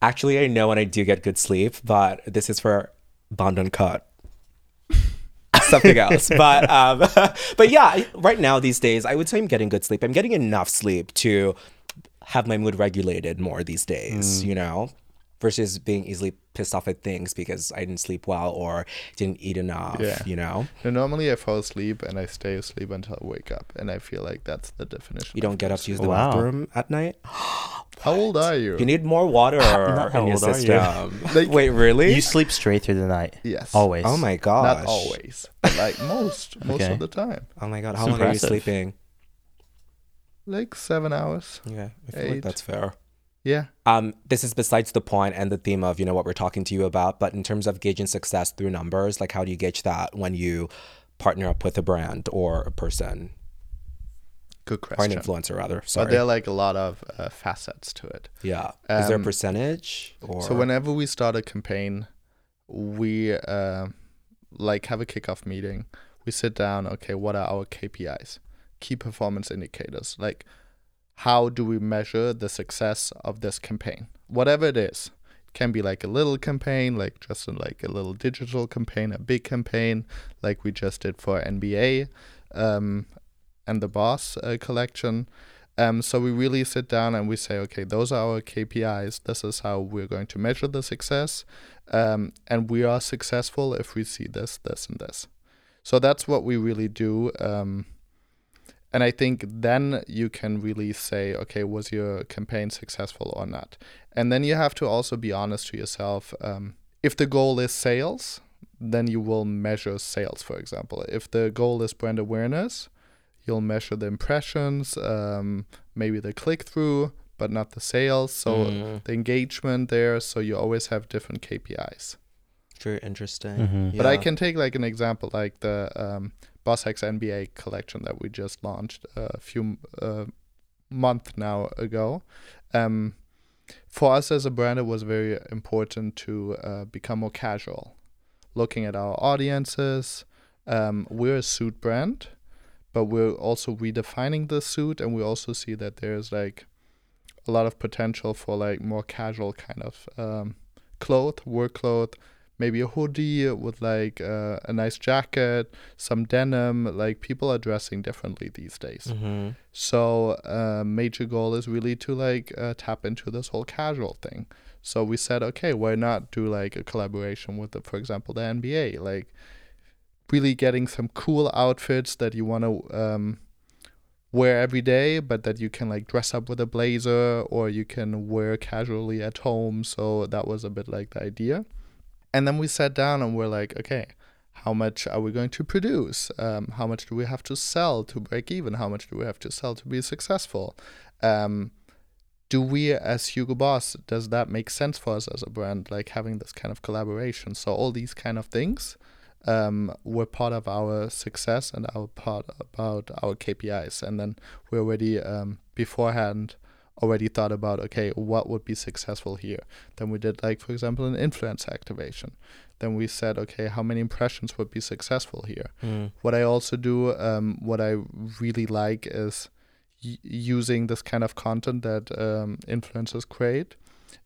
Actually, I know when I do get good sleep, but this is for Bond Uncut. Something else, but um, but yeah, right now these days, I would say I'm getting good sleep. I'm getting enough sleep to have my mood regulated more these days, you know, versus being easily pissed off at things because I didn't sleep well or didn't eat enough, Yeah. you know. No, normally I fall asleep and I stay asleep until I wake up, and I feel like that's the definition. You don't of get up to use the Wow. bathroom at night. How old are you? You need more water Not how in your old are you? Like- Wait, really? You sleep straight through the night. yes. Always. oh my gosh. Not always, like most, most Okay. of the time. Oh my god, how It's long are you sleeping? Like seven hours. Yeah, I feel like that's fair. Yeah. Um, this is besides the point and the theme of you know what we're talking to you about, but in terms of gauging success through numbers, like how do you gauge that when you partner up with a brand or a person Good or an question. influencer rather? Sorry. But there are like a lot of uh, facets to it. yeah. is there a Um, percentage or So whenever we start a campaign, we uh, like have a kickoff meeting. We sit down. Okay, what are our KPIs, key performance indicators? Like, how do we measure the success of this campaign? Whatever it is, it can be like a little campaign, like just like a little digital campaign, a big campaign, like we just did for NBA, um, and the Boss uh, collection. Um, so we really sit down and we say, okay, those are our KPIs. This is how we're going to measure the success, um, and we are successful if we see this, this, and this. So that's what we really do. Um, and I think then you can really say, okay, was your campaign successful or not? And then you have to also be honest to yourself. Um, if the goal is sales, then you will measure sales, for example. If the goal is brand awareness, you'll measure the impressions, um, maybe the click through, but not the sales. So Mm, the engagement there. So you always have different KPIs. very interesting. Mhm. But I can take like an example, like the um, Boss X NBA collection that we just launched a few uh, month now ago. Um, for us as a brand, it was very important to uh, become more casual, looking at our audiences. Um, we're a suit brand, but we're also redefining the suit, and we also see that there's like a lot of potential for like more casual kind of um, cloth, work cloth, maybe a hoodie with like uh, a nice jacket, some denim. Like people are dressing differently these days. Mhm. So uh, major goal is really to like uh, tap into this whole casual thing. So we said, okay, why not do like a collaboration with, the, for example, the NBA? Like really getting some cool outfits that you want to um, wear every day, but that you can like dress up with a blazer or you can wear casually at home. So that was a bit like the idea. And then we sat down and we're like, okay, how much are we going to produce? Um, how much do we have to sell to break even? How much do we have to sell to be successful? Um, do we, as Hugo Boss, does that make sense for us as a brand, like having this kind of collaboration? So all these kind of things um, were part of our success and our part about our KPIs. And then we already um, beforehand already thought about okay, what would be successful here? Then we did like for example an influence activation. Then we said okay, how many impressions would be successful here? Mm. What I also do, um, what I really like is y- using this kind of content that um, influencers create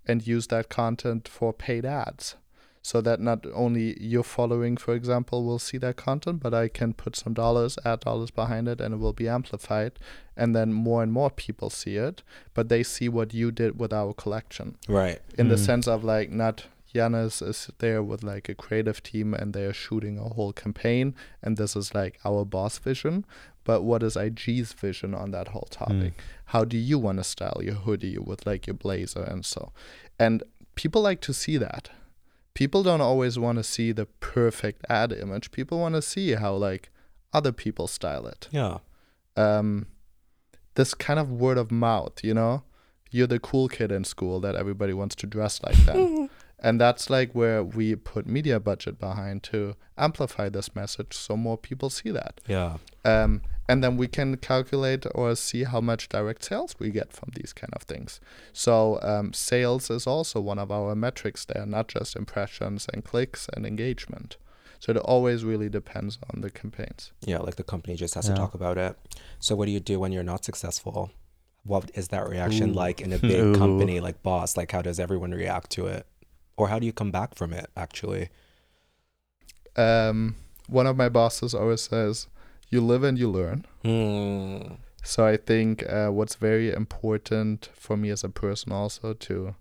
and use that content for paid ads. So that not only your following, for example, will see that content, but I can put some dollars, ad dollars behind it, and it will be amplified. And then more and more people see it, but they see what you did with our collection Right. in the Mm. sense of like not Janis is there with like a creative team and they're shooting a whole campaign and this is like our boss vision but what is IG's vision on that whole topic how do you want to style your hoodie with like your blazer and so and people like to see that people don't always want to see the perfect ad image. People want to see how like other people style it. Yeah. Um, this kind of word of mouth, you know, you're the cool kid in school that everybody wants to dress like them. and that's like where we put media budget behind to amplify this message so more people see that. Yeah. Um, and then we can calculate or see how much direct sales we get from these kind of things. So um, sales is also one of our metrics there, not just impressions and clicks and engagement. So it always really depends on the campaigns. Yeah, like the company just has Yeah. to talk about it. So what do you do when you're not successful? What is that reaction Ooh. like in a big company like Boss? Like how does everyone react to it? Or how do you come back from it actually? Um, one of my bosses always says, "You live and you learn." Hmm. So I think uh, what's very important for me as a person also to,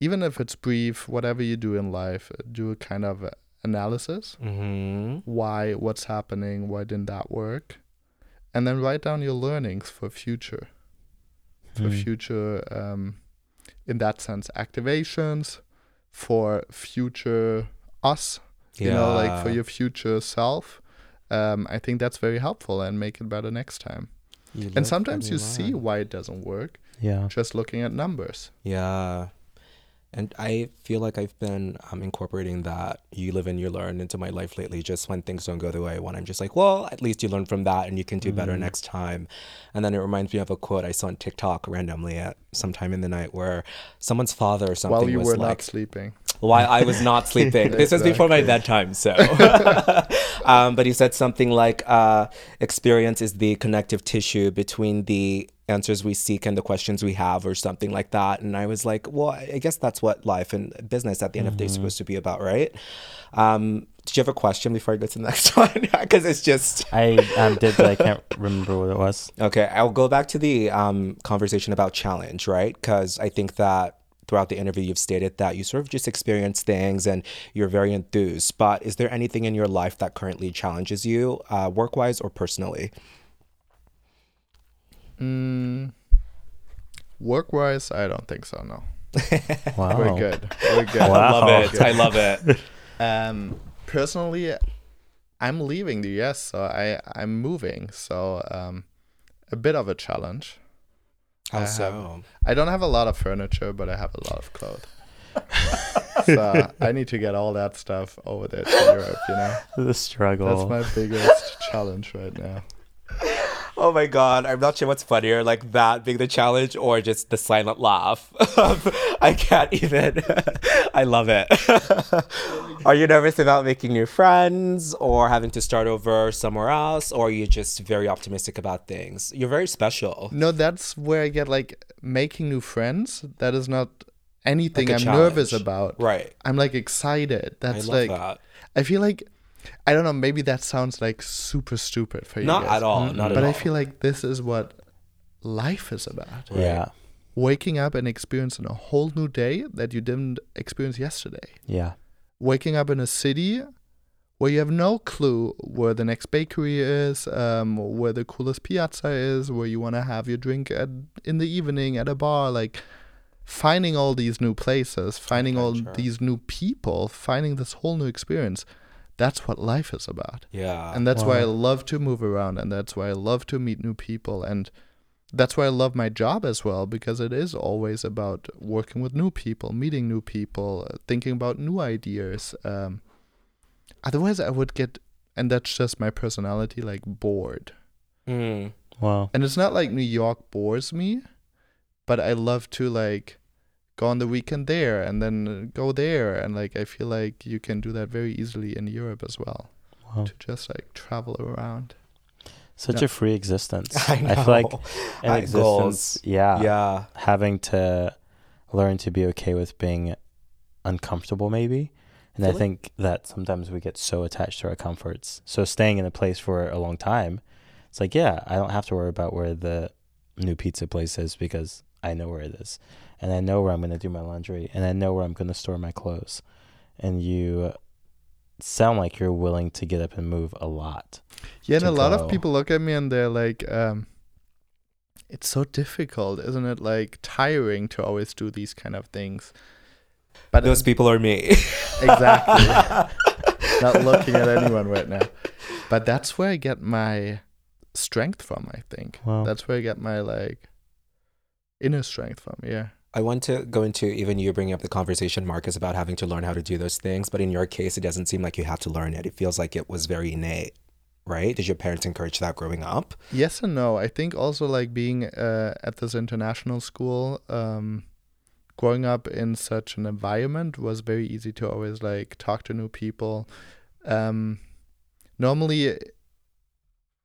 even if it's brief, whatever you do in life, do a kind of analysis. Mm-hmm. Why, what's happening, why didn't that work, and then write down your learnings for future, for Mm. future, um, in that sense, activations, for future us, you know, like for your future self. Um, I think that's very helpful and make it better next time. You And sometimes you see why it doesn't work Yeah. just looking at numbers. Yeah. And I feel like I've been um, incorporating that you live and you learn into my life lately. Just when things don't go the way I want, I'm just like, well, at least you learn from that and you can do better Mhm. next time. And then it reminds me of a quote I saw on TikTok randomly at some time in the night where someone's father or something was like, While you was were like, not sleeping. while I was not sleeping. this was before my bedtime, so. um, but he said something like, uh, "Experience is the connective tissue between the answers we seek and the questions we have, or something like that." And I was like, "Well, I guess that's what life and business at the end of the day is supposed to be about, right?" Um, did you have a question before I go to the next one? Because it's just I um, did, but I can't remember what it was. Okay, I'll go back to the um, conversation about challenge, right? Because I think that throughout the interview, you've stated that you sort of just experience things and you're very enthused. But is there anything in your life that currently challenges you, uh, work wise or personally? Mm, work wise, I don't think so. No, Wow. we're good. We're good. Wow. I love it. Good. I love it. Um, personally, I'm leaving the US, so I I'm moving. So um, a bit of a challenge. I How have- I don't have a lot of furniture, but I have a lot of clothes. so I need to get all that stuff over there to Europe. You know, The struggle. that's my biggest challenge right now. Oh my god, I'm not sure what's funnier, like that being the challenge or just the silent laugh. I can't even. I love it. are you nervous about making new friends or having to start over somewhere else or are you just very optimistic about things? You're very special. No, that's where I get like making new friends. That is not anything Like I'm nervous about. Right. I'm like excited. That's I love like that. I feel like I don't know. Maybe that sounds like super stupid for you. Not guys, at all. Not at but all. I feel like this is what life is about. Right. Yeah. Waking up and experiencing a whole new day that you didn't experience yesterday. Yeah. Waking up in a city where you have no clue where the next bakery is, um, where the coolest piazza is, where you want to have your drink at, in the evening at a bar, like finding all these new places, finding all Adventure. these new people, finding this whole new experience. That's what life is about. Yeah. And that's why I love to move around and that's why I love to meet new people and that's why I love my job as well because it is always about working with new people, meeting new people, uh, thinking about new ideas. Um, otherwise, I would get, and that's just my personality, like bored. Mm. Wow. And it's not like New York bores me, but I love to like go on the weekend there and then go there. And like, I feel like you can do that very easily in Europe as well Wow. to just like travel around. Such Yeah. a free existence. I know. feel like an existence. goals. Yeah. yeah. Having to learn to be okay with being uncomfortable, maybe. And I think that sometimes we get so attached to our comforts. So staying in a place for a long time, it's like, yeah, I don't have to worry about where the new pizza place is because I know where it is. And I know where I'm going to do my laundry. And I know where I'm going to store my clothes. And you sound like you're willing to get up and move a lot. Yeah, and to a lot of people look at me and they're like, um, it's so difficult, isn't it? Like tiring to always do these kind of things. But Those people are me. exactly. Not looking at anyone right now. But that's where I get my strength from, I think. Wow. That's where I get my like inner strength from, yeah. I want to go into even you bringing up the conversation, Marcus, about having to learn how to do those things. But in your case, it doesn't seem like you have to learn it. It feels like it was very innate, right? Did your parents encourage that growing up? Yes and no. I think also like being uh, at this international school, um, growing up in such an environment was very easy to always like talk to new people. Um, normally,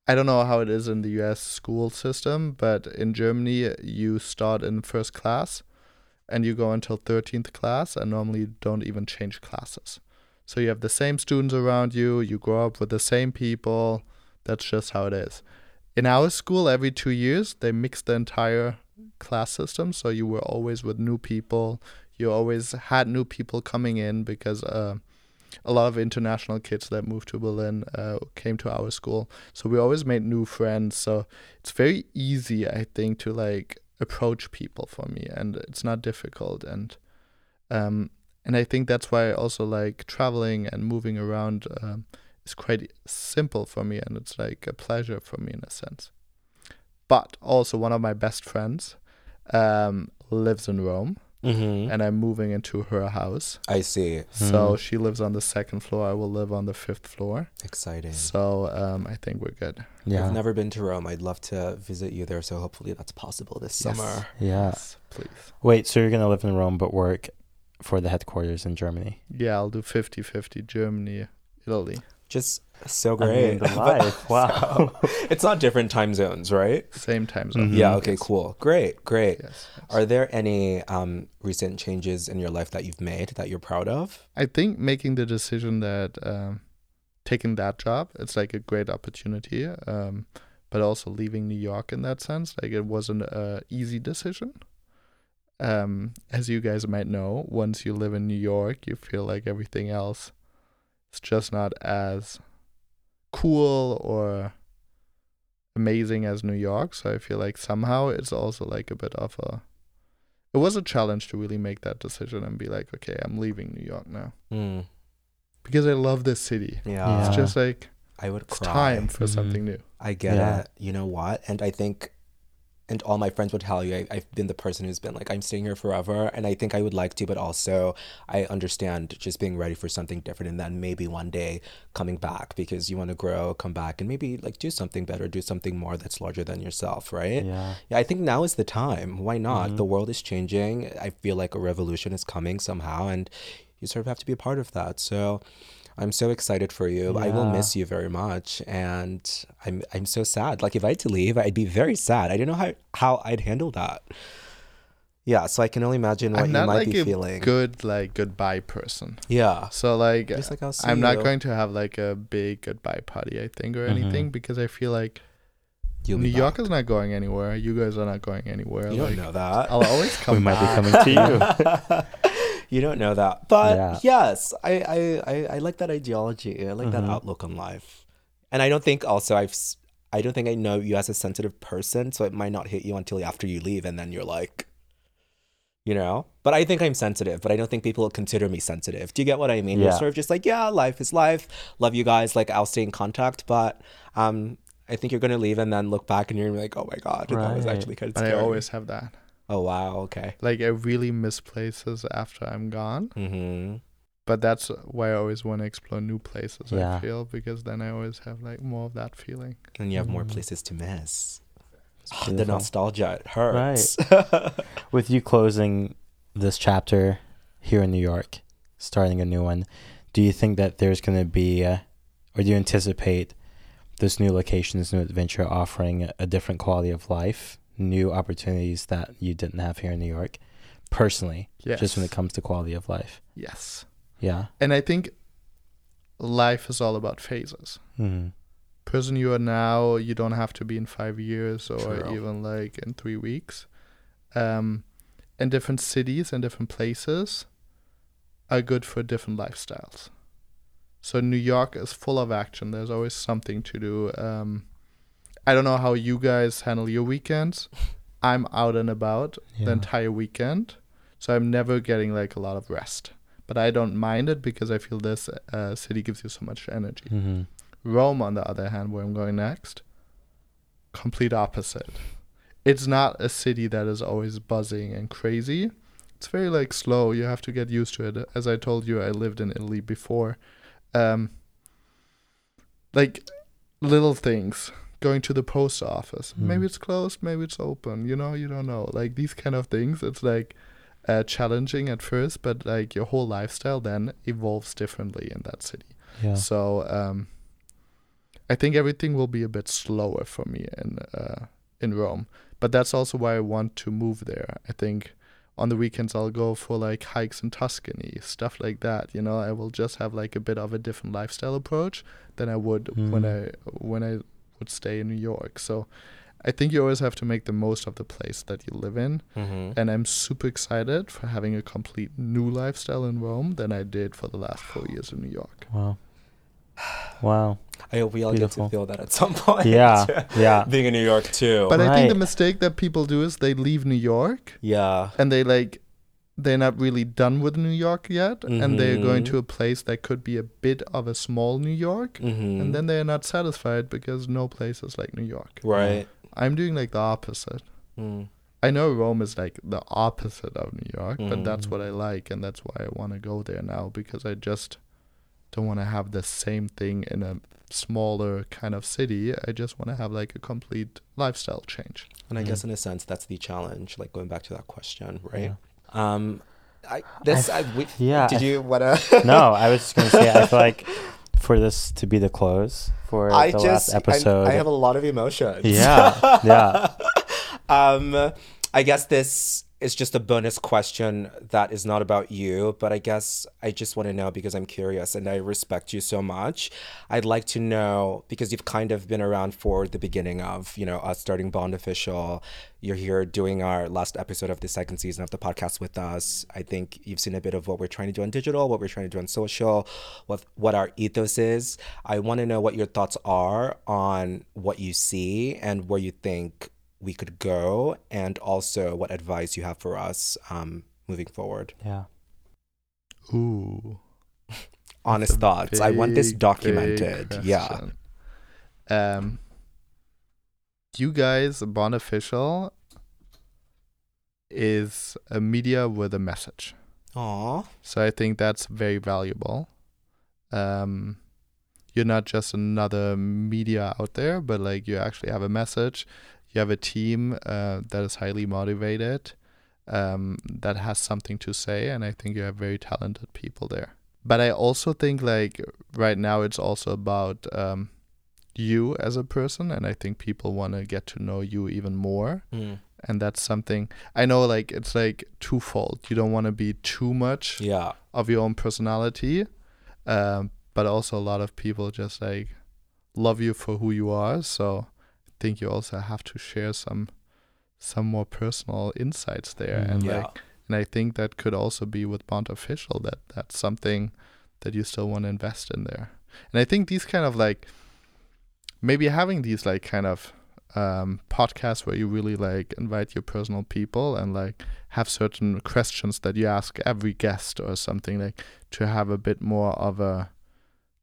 I don't know how it is in the U.S. school system, but in Germany you start in first class, and you go until thirteenth class, and normally you don't even change classes. So you have the same students around you. You grow up with the same people. That's just how it is in our school every two years they mix the entire class system so you were always with new people you always had new people coming in because uh, a lot of international kids that moved to berlin uh, came to our school so we always made new friends so it's very easy i think to like approach people for me and it's not difficult and um and i think that's why i also like traveling and moving around um, is quite simple for me and it's like a pleasure for me in a sense. But also one of my best friends um, lives in Rome Mm-hmm. and I'm moving into her house. I see. So Hmm. she lives on the second floor. I will live on the fifth floor. Exciting. So um, I think we're good. Yeah. I've never been to Rome. I'd love to visit you there. So hopefully that's possible this Yes. summer. yeah. Yes, please. Wait, so you're gonna live in Rome but work for the headquarters in Germany? Yeah, I'll do 50 50 Germany, Italy. Just so I mean, great. life. Wow. it's not different time zones, right? Same time zone. Mhm. Yeah. Okay. Yes. Cool. Great. Great. Yes. yes. Are there any um, recent changes in your life that you've made that you're proud of? I think making the decision that um, taking that job, it's like a great opportunity. Um, but also leaving New York in that sense, like it wasn't an easy decision. Um, as you guys might know, once you live in New York, you feel like everything else is just not as cool or amazing as New York. So I feel like somehow it's also like a bit of a. It was a challenge to really make that decision and be like, okay, I'm leaving New York now Mm. because I love this city. Yeah. It's just like I would it's cry. time for Mhm. something new. I get Yeah. it. You know what? And I think, and all my friends would tell you, I, I've been the person who's been like, I'm staying here forever. And I think I would like to, but also I understand just being ready for something different and then maybe one day coming back because you want to grow, come back, and maybe like do something better, do something more that's larger than yourself, right? yeah. Yeah, I think now is the time. Why not? Mhm. The world is changing. I feel like a revolution is coming somehow, and you sort of have to be a part of that. So I'm so excited for you. I will miss you very much, and I'm I'm so sad. Like if I had to leave, I'd be very sad. I don't know how how I'd handle that. Yeah, so I can only imagine what I'm you not might like be a feeling. good like goodbye person. Yeah, So like just like I'll see I'm not going to have like a big goodbye party, I think, or Mhm. anything because I feel like You'll New be York back. is not going anywhere. You guys are not going anywhere. You like, don't know that. I'll always come we might be coming to you. you don't know that. But Yeah. yes, I, I, I, I like that ideology. I like that Mhm. outlook on life. And I don't think also I've s- I don't think I know you as a sensitive person, so it might not hit you until after you leave and then you're like you know? But I think I'm sensitive, but I don't think people consider me sensitive. Do you get what I mean? You're Yeah. sort of just like, yeah, life is life. Love you guys, like I'll stay in contact, but um I think you're gonna leave and then look back and you're gonna be like, oh my god, that was actually kind of But I always have that. Oh wow, okay. Like I really miss places after I'm gone. Mm-hmm. But that's why I always want to explore new places. Yeah. I feel because then I always have like more of that feeling. And you have more Mm. places to miss. Oh, the nostalgia it hurts. With you closing this chapter here in New York, starting a new one, do you think that there's going to be, uh, or do you anticipate this new location, this new adventure offering a different quality of life, new opportunities that you didn't have here in New York, personally, Yes. just when it comes to quality of life? Yes. Yeah. And I think life is all about phases. Mm. Person you are now, you don't have to be in five years or True. even like in three weeks. Um, and different cities and different places are good for different lifestyles. So New York is full of action. There's always something to do. Um, I don't know how you guys handle your weekends. I'm out and about the entire weekend. so I'm never getting like a lot of rest. But I don't mind it because I feel this uh, city gives you so much energy. Mm-hmm. Rome, on the other hand, where I'm going next, complete opposite. It's not a city that is always buzzing and crazy. It's very like slow. You have to get used to it. As I told you, I lived in Italy before. Um, like little things, going to the post office. Mm. Maybe it's closed, maybe it's open. You know, you don't know. Like these kind of things. It's like uh, challenging at first, but like your whole lifestyle then evolves differently in that city. Yeah. So um, I think everything will be a bit slower for me in uh, in Rome. But that's also why I want to move there. I think on the weekends I'll go for like hikes in Tuscany, stuff like that. You know, I will just have like a bit of a different lifestyle approach than I would when Mm. I when I would stay in New York. So I think you always have to make the most of the place that you live in. Mm-hmm. And I'm super excited for having a complete new lifestyle in Rome than I did for the last four years in New York. Wow. Wow. I hope we all Beautiful. get to feel that at some point. Yeah. Yeah. Being in New York too. But I think the mistake that people do is they leave New York yeah. and they like they're not really done with New York yet and they're going to a place that could be a bit of a small New York Mm-hmm. and then they're not satisfied because no place is like New York. right. I'm doing like the opposite. Mm. I know Rome is like the opposite of New York, but that's Mhm. what I like and that's why I want to go there now because I just don't want to have the same thing in a smaller kind of city. I just want to have like a complete lifestyle change. And I Mm. guess in a sense that's the challenge. Like going back to that question, right? Yeah. Um, I this I, we, Yeah. Did you wanna? no, I was just gonna say I feel like for this to be the close for I the just last episode. I, I have a lot of emotions. Yeah, yeah. um, I guess this is just a bonus question that is not about you, but I guess I just want to know because I'm curious and I respect you so much. I'd like to know because you've kind of been around for the beginning of, you know, us starting Bond Official. You're here doing our last episode of the second season of the podcast with us. I think you've seen a bit of what we're trying to do on digital, what we're trying to do on social, what what our ethos is. I want to know what your thoughts are on what you see and where you think we could go, and also what advice you have for us um, moving forward. yeah. Ooh. Honest That's a thoughts. I want this big, big documented. Yeah. Um, you guys, Bond Official is a media with a message. Aw. So I think that's very valuable. Um, you're not just another media out there, but like you actually have a message. You have a team uh, that is highly motivated, um, that has something to say, and I think you have very talented people there. But I also think like right now it's also about um, you as a person, and I think people want to get to know you even more Mm. and that's something I know like it's like twofold. You don't want to be too much Yeah. of your own personality, um, but also a lot of people just like love you for who you are. So think you also have to share some some more personal insights there, Mm, and yeah. like and I think that could also be with Bond Official that that's something that you still want to invest in there. And I think these kind of like maybe having these like kind of um, podcasts where you really like invite your personal people and like have certain questions that you ask every guest or something like to have a bit more of a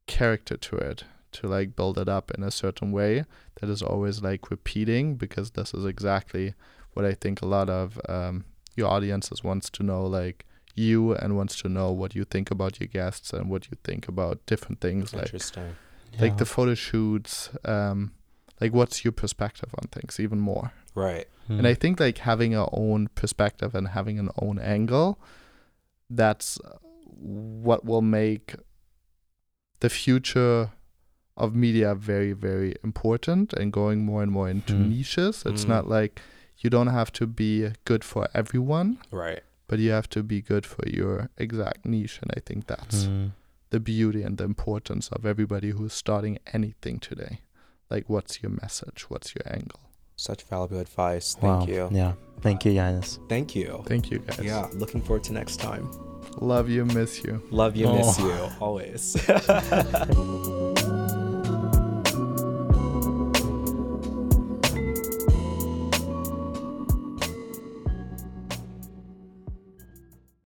character to it to like build it up in a certain way that is always like repeating because this is exactly what I think a lot of um, your audiences wants to know like you and wants to know what you think about your guests and what you think about different things like Interesting. like Yeah. the photo shoots um like what's your perspective on things even more Right. Mm. and i think like having our own perspective and having an own angle that's what will make the future of media very very important and going more and more into Mm. niches it's Mm. not like you don't have to be good for everyone Right. but you have to be good for your exact niche and i think that's Mm. the beauty and the importance of everybody who's starting anything today. Like, what's your message? What's your angle? Such valuable advice. Wow. Thank you. Yeah. Thank you, Yannis. Thank you. Thank you, guys. Yeah. Looking forward to next time. Love you, miss you. Love you, miss Oh. you always.